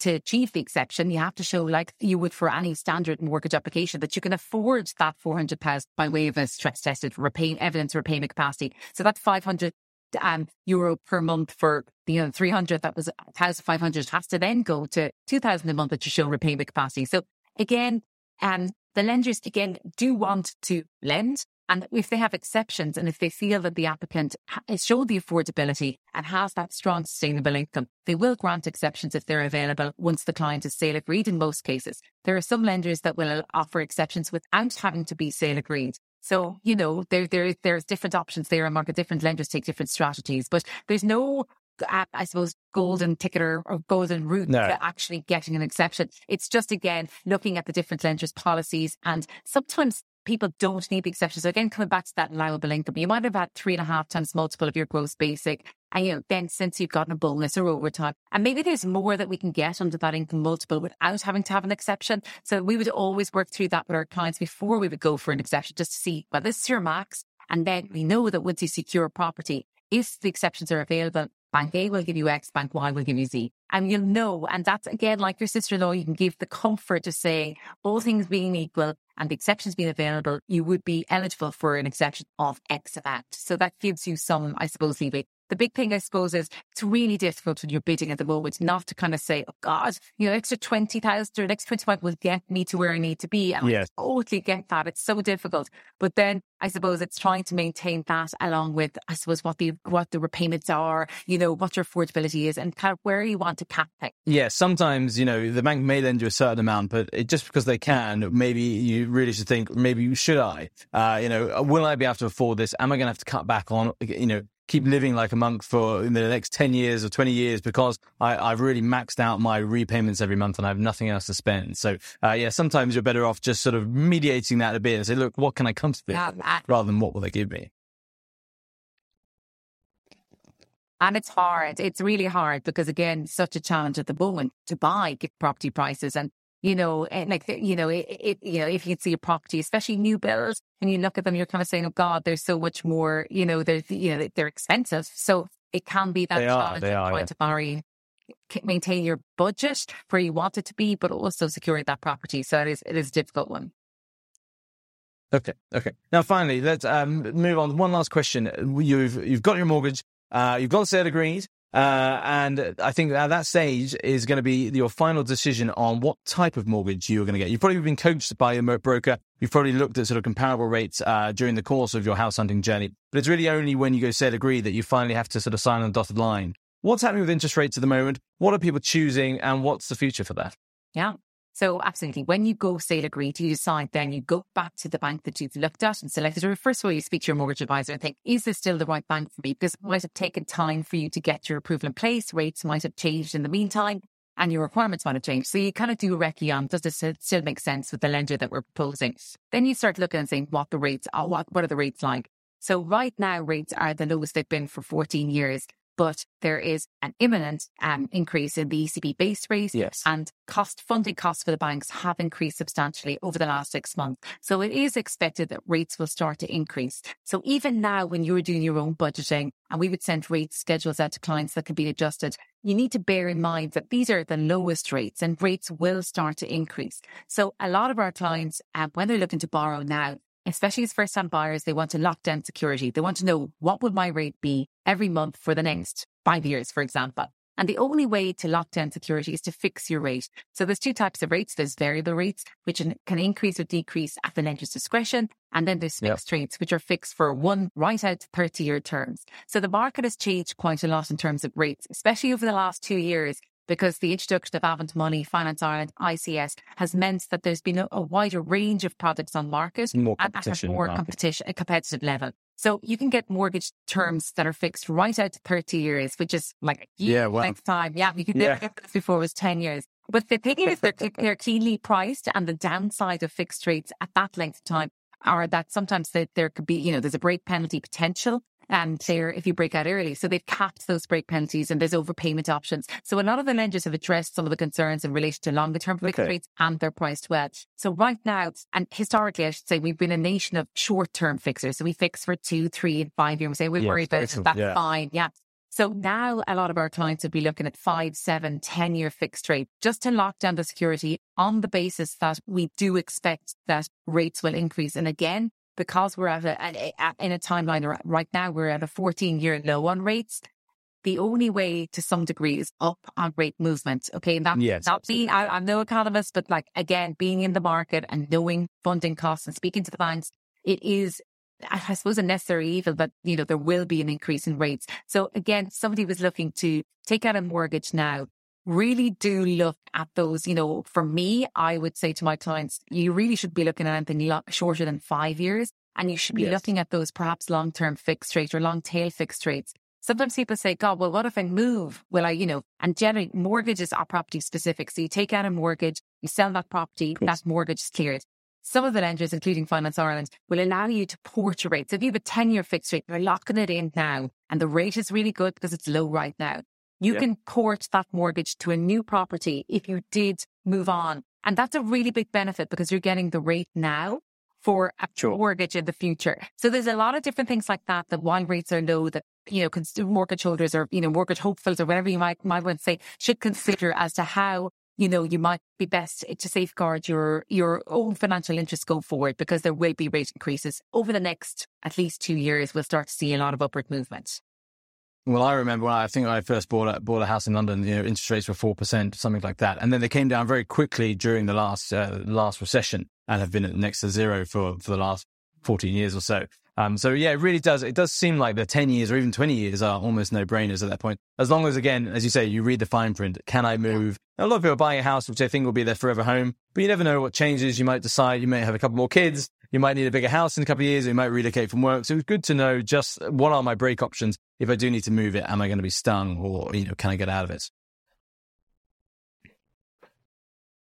to achieve the exception, you have to show like you would for any standard mortgage application that you can afford that 400,000 by way of a stress tested repay, evidence repayment capacity. So that 500 um, euro per month for you know 300 that was 1500 has to then go to 2000 a month to show repayment capacity so again um, the lenders again do want to lend and if they have exceptions and if they feel that the applicant has shown the affordability and has that strong sustainable income, they will grant exceptions if they're available once the client is sale agreed in most cases. There are some lenders that will offer exceptions without having to be sale agreed. So, you know, there, there, there's different options there and market different lenders take different strategies, but there's no I suppose, golden ticket or, or golden route no. to actually getting an exception. It's just, again, looking at the different lenders' policies. And sometimes people don't need the exception. So again, coming back to that allowable income, you might have had three and a half times multiple of your gross basic. And you know, then since you've gotten a bonus or overtime, and maybe there's more that we can get under that income multiple without having to have an exception. So we would always work through that with our clients before we would go for an exception, just to see, well, this is your max. And then we know that once you secure a property, if the exceptions are available, Bank A will give you X, Bank Y will give you Z. And you'll know. And that's again, like your sister in law, you can give the comfort to say, all things being equal and the exceptions being available, you would be eligible for an exception of X amount. So that gives you some, I suppose, leeway the big thing, I suppose, is it's really difficult when you're bidding at the moment not to kind of say, oh God, you know, extra 20,000 or an extra 25 will get me to where I need to be. And yes. I totally get that. It's so difficult. But then I suppose it's trying to maintain that along with, I suppose, what the, what the repayments are, you know, what your affordability is and kind of where you want to cap things. Yeah. Sometimes, you know, the bank may lend you a certain amount, but it, just because they can, maybe you really should think, maybe should I, uh, you know, will I be able to afford this? Am I going to have to cut back on, you know, keep living like a monk for in the next 10 years or 20 years because I, I've really maxed out my repayments every month and I have nothing else to spend. So, uh, yeah, sometimes you're better off just sort of mediating that a bit and say, look, what can I comfortably Yeah, afford?" I- rather than what will they give me? And it's hard. It's really hard because again, such a challenge at the moment to buy property prices. And, you know, and like, you know, it, it, you know, if you can see a property, especially new builds and you look at them, you're kind of saying, oh God, there's so much more, you know, they're, you know, they're expensive. So it can be that They are, of are, trying yeah. to marry, maintain your budget where you want it to be, but also securing that property. So it is, it is a difficult one. Okay. Okay. Now, finally, let's um, move on. One last question. You've you've got your mortgage. Uh, you've got the sale agreed. Uh, and I think at that stage is going to be your final decision on what type of mortgage you're going to get. You've probably been coached by mo- broker. You've probably looked at sort of comparable rates uh, during the course of your house hunting journey. But it's really only when you go sale agree that you finally have to sort of sign on the dotted line. What's happening with interest rates at the moment? What are people choosing, and what's the future for that? Yeah. So absolutely. When you go sale agreed, you decide then you go back to the bank that you've looked at and selected. Or first of all, you speak to your mortgage advisor and think, is this still the right bank for me? Because it might have taken time for you to get your approval in place. Rates might have changed in the meantime and your requirements might have changed. So you kind of do a recce on, does this still make sense with the lender that we're proposing? Then you start looking and saying what the rates are, what, what are the rates like? So right now rates are the lowest they've been for 14 years. But there is an imminent um, increase in the ECB base rate Yes. and cost funding costs for the banks have increased substantially over the last six months. So it is expected that rates will start to increase. So even now, when you're doing your own budgeting and we would send rate schedules out to clients that can be adjusted, you need to bear in mind that these are the lowest rates and rates will start to increase. So a lot of our clients, um, when they're looking to borrow now, especially as first time buyers, they want to lock down security. They want to know what would my rate be every month for the next five years, for example. And the only way to lock down security is to fix your rate. So there's two types of rates. There's variable rates, which can- increase or decrease at the lender's discretion. And then there's Yep. fixed rates, which are fixed for one right out to 30 year terms. So the market has changed quite a lot in terms of rates, especially over the last two years. Because the introduction of Avant Money, Finance Ireland, ICS has meant that there's been a, a wider range of products on market More and at a more competition, a competitive level. So you can get mortgage terms that are fixed right out to 30 years, which is like a year Yeah, wow. next time. Yeah, you could Yeah. never get this before it was 10 years. But the thing is, they're, they're keenly priced, and the downside of fixed rates at that length of time are that sometimes that there could be, you know, there's a break penalty potential. And there, if you break out early, so they've capped those break penalties and there's overpayment options. So a lot of the lenders have addressed some of the concerns in relation to longer term fixed Okay. rates and they're priced well. So right now, and historically, I should say, we've been a nation of short term fixers. So we fix for two, three, and five years. We say we Yeah, worry about it. That's Yeah. fine. Yeah. So now a lot of our clients would be looking at five, seven, 10 year fixed rate just to lock down the security on the basis that we do expect that rates will increase. And again, because we're at a, in a timeline right now, we're at a 14 year low on rates. The only way to some degree is up on rate movement. Okay. And that's Yes, not me. I, I'm no economist, but like again, being in the market and knowing funding costs and speaking to the banks, it is I suppose a necessary evil, but you know, there will be an increase in rates. So again, somebody was looking to take out a mortgage now. Really do look at those, you know, for me, I would say to my clients, you really should be looking at anything lo- shorter than five years. And you should be Yes. looking at those perhaps long term fixed rates or long tail fixed rates. Sometimes people say, God, well, what if I move? Will I, you know, and generally mortgages are property specific. So you take out a mortgage, you sell that property, that mortgage is cleared. Some of the lenders, including Finance Ireland, will allow you to port your rate. So if you have a 10 year fixed rate, you're locking it in now and the rate is really good because it's low right now. You Yeah. can port that mortgage to a new property if you did move on. And that's a really big benefit because you're getting the rate now for a Sure. mortgage in the future. So there's a lot of different things like that, that while rates are low, that, you know, cons- mortgage holders or, you know, mortgage hopefuls or whatever you might, might want to say should consider as to how, you know, you might be best to safeguard your, your own financial interests go forward because there will be rate increases over the next at least two years. We'll start to see a lot of upward movement. Well, I remember when I think I first bought a, bought a house in London, you know, interest rates were four percent, something like that, and then they came down very quickly during the last uh, last recession, and have been at next to zero for for the last fourteen years or so. Um, so yeah, it really does. It does seem like the ten years or even twenty years are almost no brainers at that point. As long as, again, as you say, you read the fine print. Can I move? A lot of people are buying a house which they think will be their forever home, but you never know what changes. You might decide you may have a couple more kids. You might need a bigger house in a couple of years, or you might relocate from work. So it's good to know just what are my break options. If I do need to move it, am I going to be stung or, you know, can I get out of it?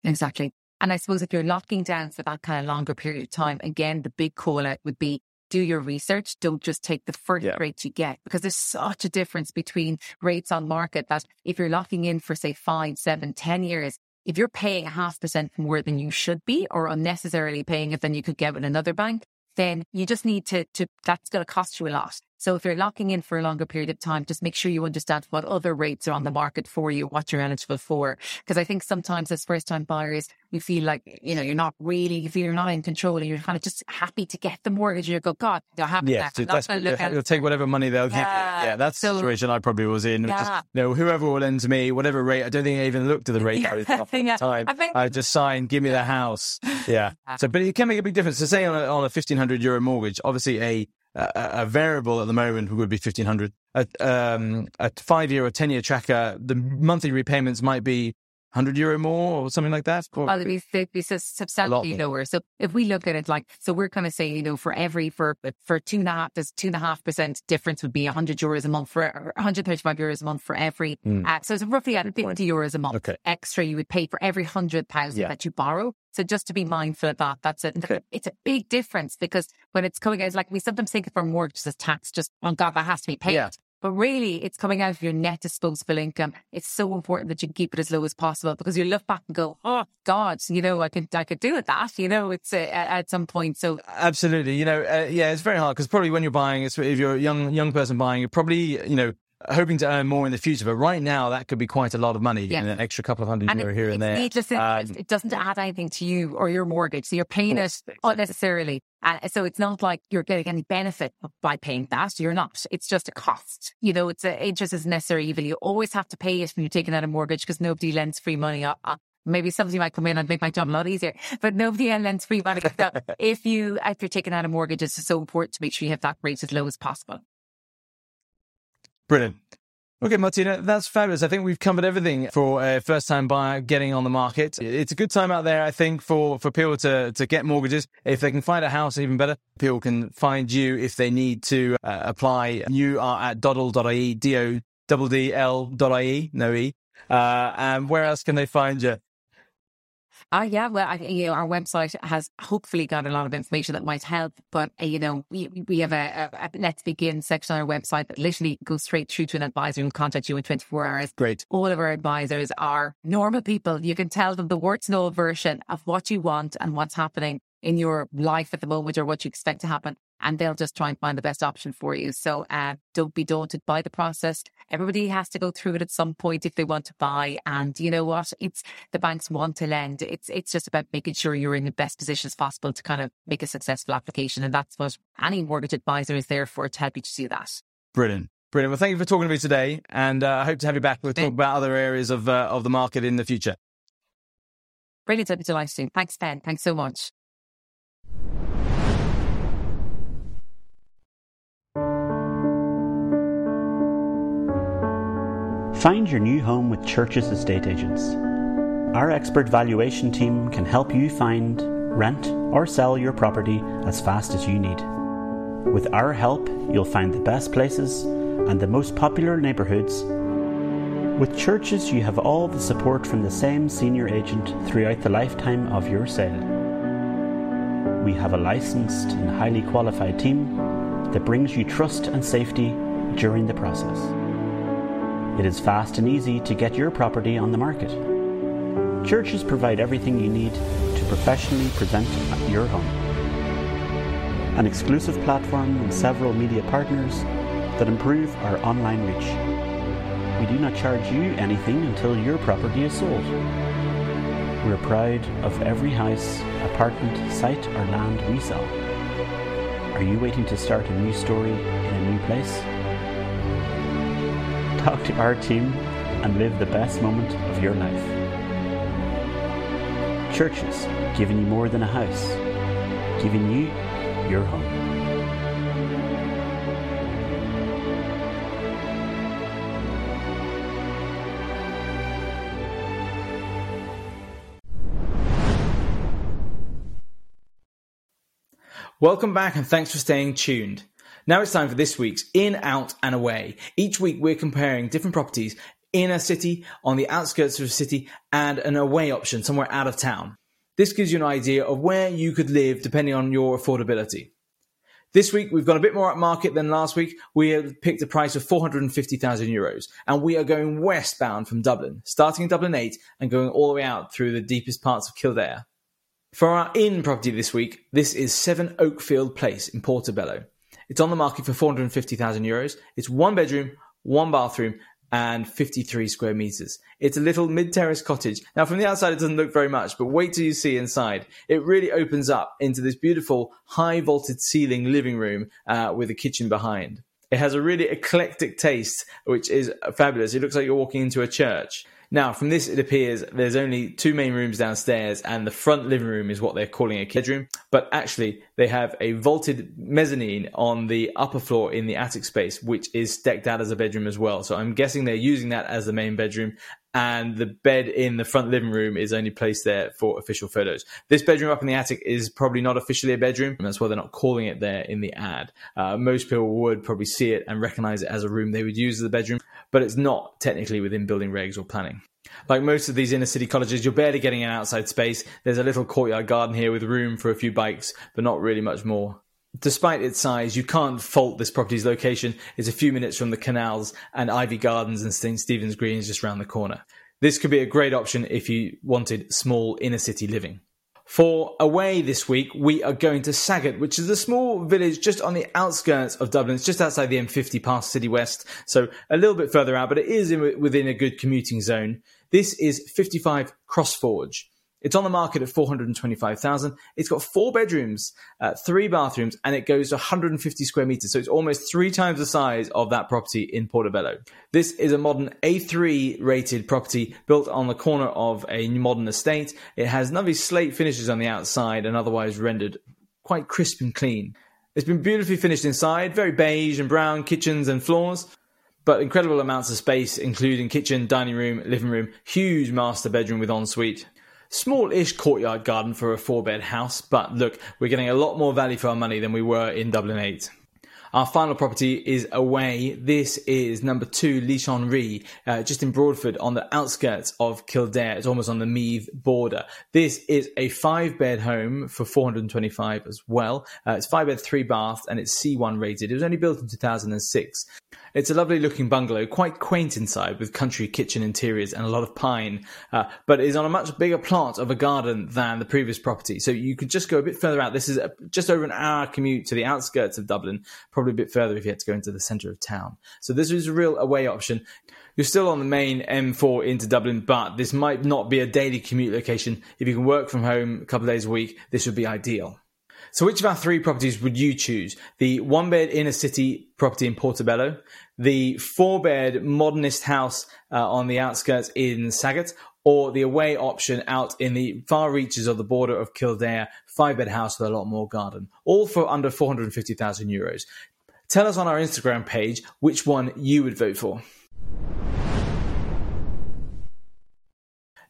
Exactly. And I suppose if you're locking down for that kind of longer period of time, again, the big call out would be do your research. Don't just take the first yeah. rate you get because there's such a difference between rates on market that if you're locking in for say five, seven, ten years, if you're paying a half percent more than you should be or unnecessarily paying it than you could get with another bank, then you just need to, to that's going to cost you a lot. So if you're locking in for a longer period of time, just make sure you understand what other rates are on the market for you, what you're eligible for. Because I think sometimes as first time buyers, you feel like, you know, you're not really, you feel you're not in control and you're kind of just happy to get the mortgage. You go, God, they're happy. Yeah, so that's, you'll take whatever money they'll give yeah. you. Yeah, that's so, the situation I probably was in. Yeah. Just, you know, whoever will lend to me, whatever rate, I don't think I even looked at the rate yeah. yeah. time. I, think, I just signed, give me the house. Yeah. So, but it can make a big difference. So say on a, on a 1500 euro mortgage, obviously a, a, variable at the moment would be 1500 a, um, a five year or 10 year tracker, the monthly repayments might be 100 euro more or something like that? Or, well, it'd be, be substantially lower. So if we look at it like, so we're kind of saying, you know, for every, for, for two and a half, there's two and a half percent difference would be 100 euros a month for, 135 euros a month for every. Mm. Uh, so it's roughly at 50 euros a month okay. extra you would pay for every 100,000 yeah. that you borrow. So just to be mindful of that, that's it. Okay. It's a big difference because when it's coming out, it's like we sometimes think of our mortgages as tax, just, oh God, that has to be paid. Yeah. But really, it's coming out of your net disposable income. It's so important that you keep it as low as possible because you look back and go, "Oh God, you know, I could, I could do with that." You know, it's uh, at some point. So absolutely, you know, uh, yeah, it's very hard because probably when you're buying, if you're a young young person buying, you're probably, you know, hoping to earn more in the future, but right now that could be quite a lot of money, yeah. an extra couple of hundred and euro it, here and there. Needless, um, it doesn't add anything to you or your mortgage, so you're paying it unnecessarily. And so it's not like you're getting any benefit by paying that. You're not. It's just a cost. You know, it's a, interest is necessary evil. You always have to pay it when you're taking out a mortgage because nobody lends free money. Uh, uh, maybe somebody might come in and make my job a lot easier, but nobody lends free money. So if you, if you're taking out a mortgage, it's so important to make sure you have that rate as low as possible. Brilliant. Okay, Martina, that's fabulous. I think we've covered everything for a first time buyer getting on the market. It's a good time out there, I think, for, for people to, to get mortgages. If they can find a house, even better. People can find you if they need to uh, apply. You are at Doddl.ie, D-O-D-D-L.ie, no E. Uh, and where else can they find you? Uh, yeah, well, I, you know, our website has hopefully got a lot of information that might help. But uh, you know, we we have a, a, a, Let's Begin section on our website that literally goes straight through to an advisor and contact you in 24 hours. Great. All of our advisors are normal people. You can tell them the words no version of what you want and what's happening in your life at the moment or what you expect to happen and they'll just try and find the best option for you. So uh, don't be daunted by the process. Everybody has to go through it at some point if they want to buy. And you know what? It's the banks want to lend. It's it's just about making sure you're in the best position as possible to kind of make a successful application. And that's what any mortgage advisor is there for to help you to do that. Brilliant. Brilliant. Well, thank you for talking to me today, and uh, I hope to have you back. We'll talk about other areas of uh, of the market in the future. Brilliant. I'd be delighted. Thanks, Ben. Thanks so much. Find your new home with Churches Estate Agents. Our expert valuation team can help you find, rent, or sell your property as fast as you need. With our help, you'll find the best places and the most popular neighbourhoods. With Churches, you have all the support from the same senior agent throughout the lifetime of your sale. We have a licensed and highly qualified team that brings you trust and safety during the process. It is fast and easy to get your property on the market. Churches provide everything you need to professionally present your home. An exclusive platform and several media partners that improve our online reach. We do not charge you anything until your property is sold. We're proud of every house, apartment, site, or land we sell. Are you waiting to start a new story in a new place? Talk to our team and live the best moment of your life. Churches, giving you more than a house, giving you your home. Welcome back and thanks for staying tuned. Now it's time for this week's In, Out and Away. Each week we're comparing different properties in a city, on the outskirts of a city, and an away option somewhere out of town. This gives you an idea of where you could live depending on your affordability. This week we've gone a bit more upmarket than last week. We have picked a price of 450,000 euros and we are going westbound from Dublin, starting in Dublin 8 and going all the way out through the deepest parts of Kildare. For our in property this week, this is 7 Oakfield Place in Portobello. It's on the market for 450,000 euros. It's one bedroom, one bathroom, and 53 square meters. It's a little mid terrace cottage. Now, from the outside, it doesn't look very much, but wait till you see inside. It really opens up into this beautiful high vaulted ceiling living room uh, with a kitchen behind. It has a really eclectic taste, which is fabulous. It looks like you're walking into a church. Now, from this, it appears there's only two main rooms downstairs, and the front living room is what they're calling a bedroom. But actually, they have a vaulted mezzanine on the upper floor in the attic space, which is decked out as a bedroom as well. So I'm guessing they're using that as the main bedroom, and the bed in the front living room is only placed there for official photos. This bedroom up in the attic is probably not officially a bedroom, and that's why they're not calling it there in the ad. Uh, most people would probably see it and recognize it as a room they would use as a bedroom, but it's not technically within building regs or planning. Like most of these inner city colleges, you're barely getting an outside space. There's a little courtyard garden here with room for a few bikes, but not really much more. Despite its size, you can't fault this property's location. It's a few minutes from the canals and Iveagh Gardens and St. Stephen's Green is just around the corner. This could be a great option if you wanted small inner city living. For away this week, we are going to Saggart, which is a small village just on the outskirts of Dublin. It's just outside the M50 past City West, so a little bit further out, but it is in, within a good commuting zone. This is 55 Crossforge. It's on the market at 425,000. It's got four bedrooms, uh, three bathrooms, and it goes to 150 square meters. So it's almost three times the size of that property in Portobello. This is a modern A3 rated property built on the corner of a modern estate. It has lovely slate finishes on the outside and otherwise rendered quite crisp and clean. It's been beautifully finished inside, very beige and brown kitchens and floors but incredible amounts of space, including kitchen, dining room, living room, huge master bedroom with ensuite. Small-ish courtyard garden for a four-bed house, but look, we're getting a lot more value for our money than we were in Dublin 8. Our final property is away. This is number two, Leash Henry, uh, just in Broadford on the outskirts of Kildare. It's almost on the Meath border. This is a five bed home for 425 as well. Uh, it's five bed, three bath, and it's C1 rated. It was only built in 2006. It's a lovely looking bungalow, quite quaint inside with country kitchen interiors and a lot of pine, uh, but is on a much bigger plot of a garden than the previous property. So you could just go a bit further out. This is a, just over an hour commute to the outskirts of Dublin, probably a bit further if you had to go into the centre of town. So this is a real away option. You're still on the main M4 into Dublin, but this might not be a daily commute location. If you can work from home a couple of days a week, this would be ideal. So, which of our three properties would you choose? The one bed inner city property in Portobello, the four bed modernist house uh, on the outskirts in Saggart, or the away option out in the far reaches of the border of Kildare, five bed house with a lot more garden, all for under 450,000 euros. Tell us on our Instagram page which one you would vote for.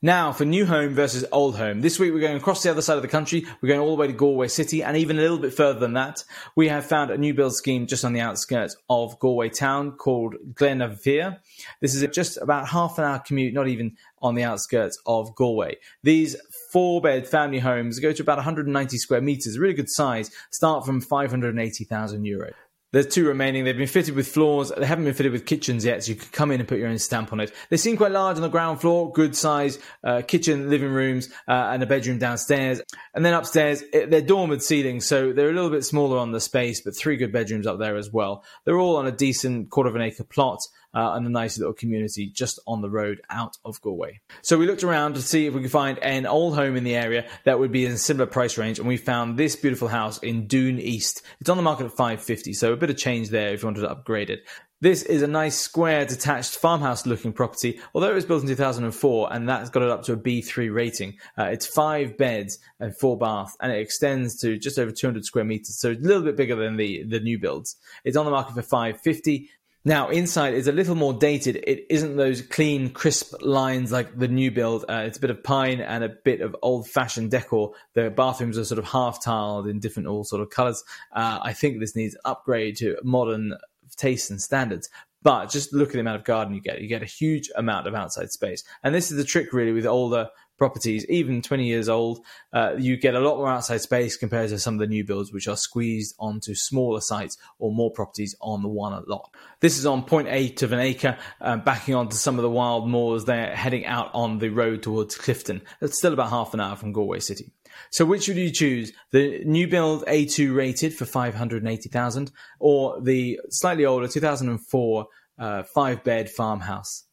Now, for new home versus old home. This week we're going across the other side of the country. We're going all the way to Galway City and even a little bit further than that. We have found a new build scheme just on the outskirts of Galway town called Glenavere. This is just about half an hour commute, not even on the outskirts of Galway. These four bed family homes go to about 190 square meters, a really good size, start from 580,000 euros. There's two remaining. They've been fitted with floors. They haven't been fitted with kitchens yet, so you could come in and put your own stamp on it. They seem quite large on the ground floor, good size uh, kitchen, living rooms, uh, and a bedroom downstairs. And then upstairs, it, they're dormered ceilings, so they're a little bit smaller on the space, but three good bedrooms up there as well. They're all on a decent quarter of an acre plot uh, and a nice little community just on the road out of Galway. So we looked around to see if we could find an old home in the area that would be in a similar price range, and we found this beautiful house in Dune East. It's on the market at 550, so a bit of change there if you wanted to upgrade it. This is a nice square detached farmhouse looking property, although it was built in 2004 and that's got it up to a B3 rating. Uh, it's five beds and four baths and it extends to just over 200 square meters, so a little bit bigger than the, the new builds. It's on the market for 550 Now, inside is a little more dated. It isn't those clean, crisp lines like the new build. Uh, it's a bit of pine and a bit of old fashioned decor. The bathrooms are sort of half tiled in different all sort of colors. Uh, I think this needs upgrade to modern tastes and standards. But just look at the amount of garden you get. You get a huge amount of outside space. And this is the trick really with older properties, even 20 years old, uh, you get a lot more outside space compared to some of the new builds, which are squeezed onto smaller sites or more properties on the one lot. This is on 0.8 of an acre, uh, backing onto some of the wild moors. They're heading out on the road towards Clifden. It's still about half an hour from Galway City. So which would you choose? The new build A2 rated for 580,000 or the slightly older 2004 uh, five bed farmhouse?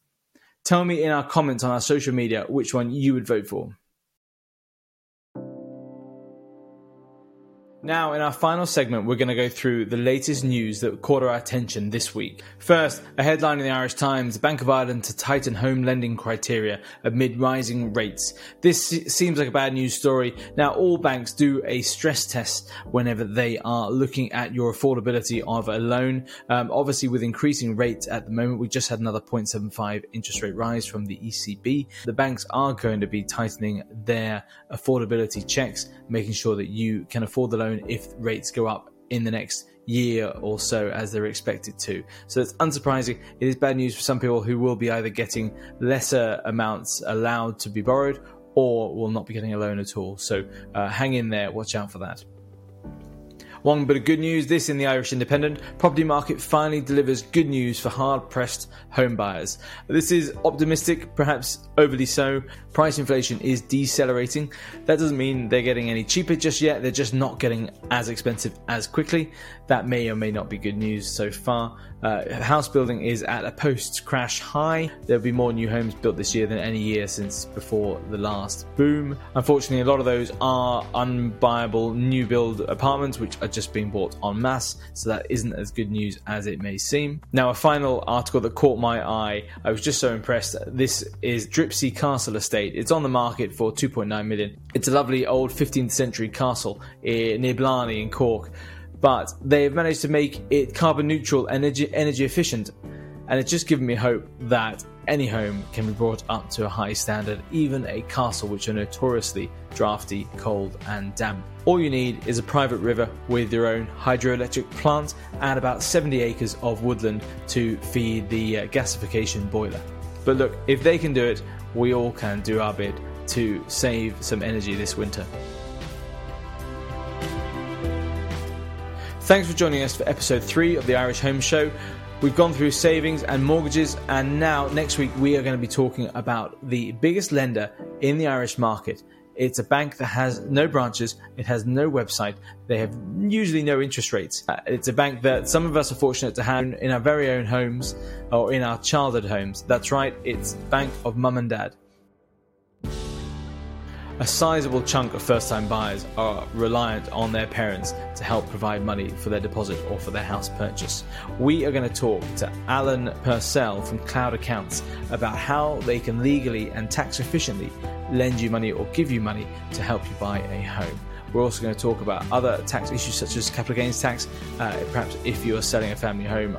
Tell me in our comments on our social media which one you would vote for. Now, in our final segment, we're going to go through the latest news that caught our attention this week. First, a headline in the Irish Times Bank of Ireland to tighten home lending criteria amid rising rates. This seems like a bad news story. Now, all banks do a stress test whenever they are looking at your affordability of a loan. Um, obviously, with increasing rates at the moment, we just had another 0.75 interest rate rise from the ECB. The banks are going to be tightening their affordability checks, making sure that you can afford the loan if rates go up in the next year or so as they're expected to. So it's unsurprising. It is bad news for some people who will be either getting lesser amounts allowed to be borrowed or will not be getting a loan at all. So uh, hang in there, watch out for that. One bit of good news this in the Irish Independent property market finally delivers good news for hard pressed home buyers. This is optimistic, perhaps overly so. Price inflation is decelerating. That doesn't mean they're getting any cheaper just yet, they're just not getting as expensive as quickly. That may or may not be good news so far. Uh, house building is at a post crash high. There'll be more new homes built this year than any year since before the last boom. Unfortunately, a lot of those are unbuyable new build apartments, which are just being bought en masse, so that isn't as good news as it may seem. Now, a final article that caught my eye, I was just so impressed. This is Dripsey Castle Estate. It's on the market for 2.9 million. It's a lovely old 15th century castle near Blarney in Cork but they've managed to make it carbon neutral, energy energy efficient, and it's just given me hope that any home can be brought up to a high standard, even a castle which are notoriously drafty, cold, and damp. All you need is a private river with your own hydroelectric plant and about 70 acres of woodland to feed the uh, gasification boiler. But look, if they can do it, we all can do our bit to save some energy this winter. Thanks for joining us for episode three of the Irish Home Show. We've gone through savings and mortgages, and now next week we are going to be talking about the biggest lender in the Irish market. It's a bank that has no branches, it has no website, they have usually no interest rates. Uh, it's a bank that some of us are fortunate to have in our very own homes or in our childhood homes. That's right, it's Bank of Mum and Dad a sizable chunk of first time buyers are reliant on their parents to help provide money for their deposit or for their house purchase. We are going to talk to Alan Purcell from Cloud Accounts about how they can legally and tax efficiently lend you money or give you money to help you buy a home. We're also going to talk about other tax issues such as capital gains tax, uh, perhaps if you're selling a family home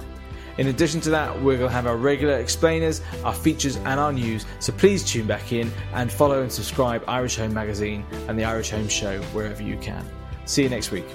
in addition to that, we're going to have our regular explainers, our features, and our news. So please tune back in and follow and subscribe Irish Home Magazine and the Irish Home Show wherever you can. See you next week.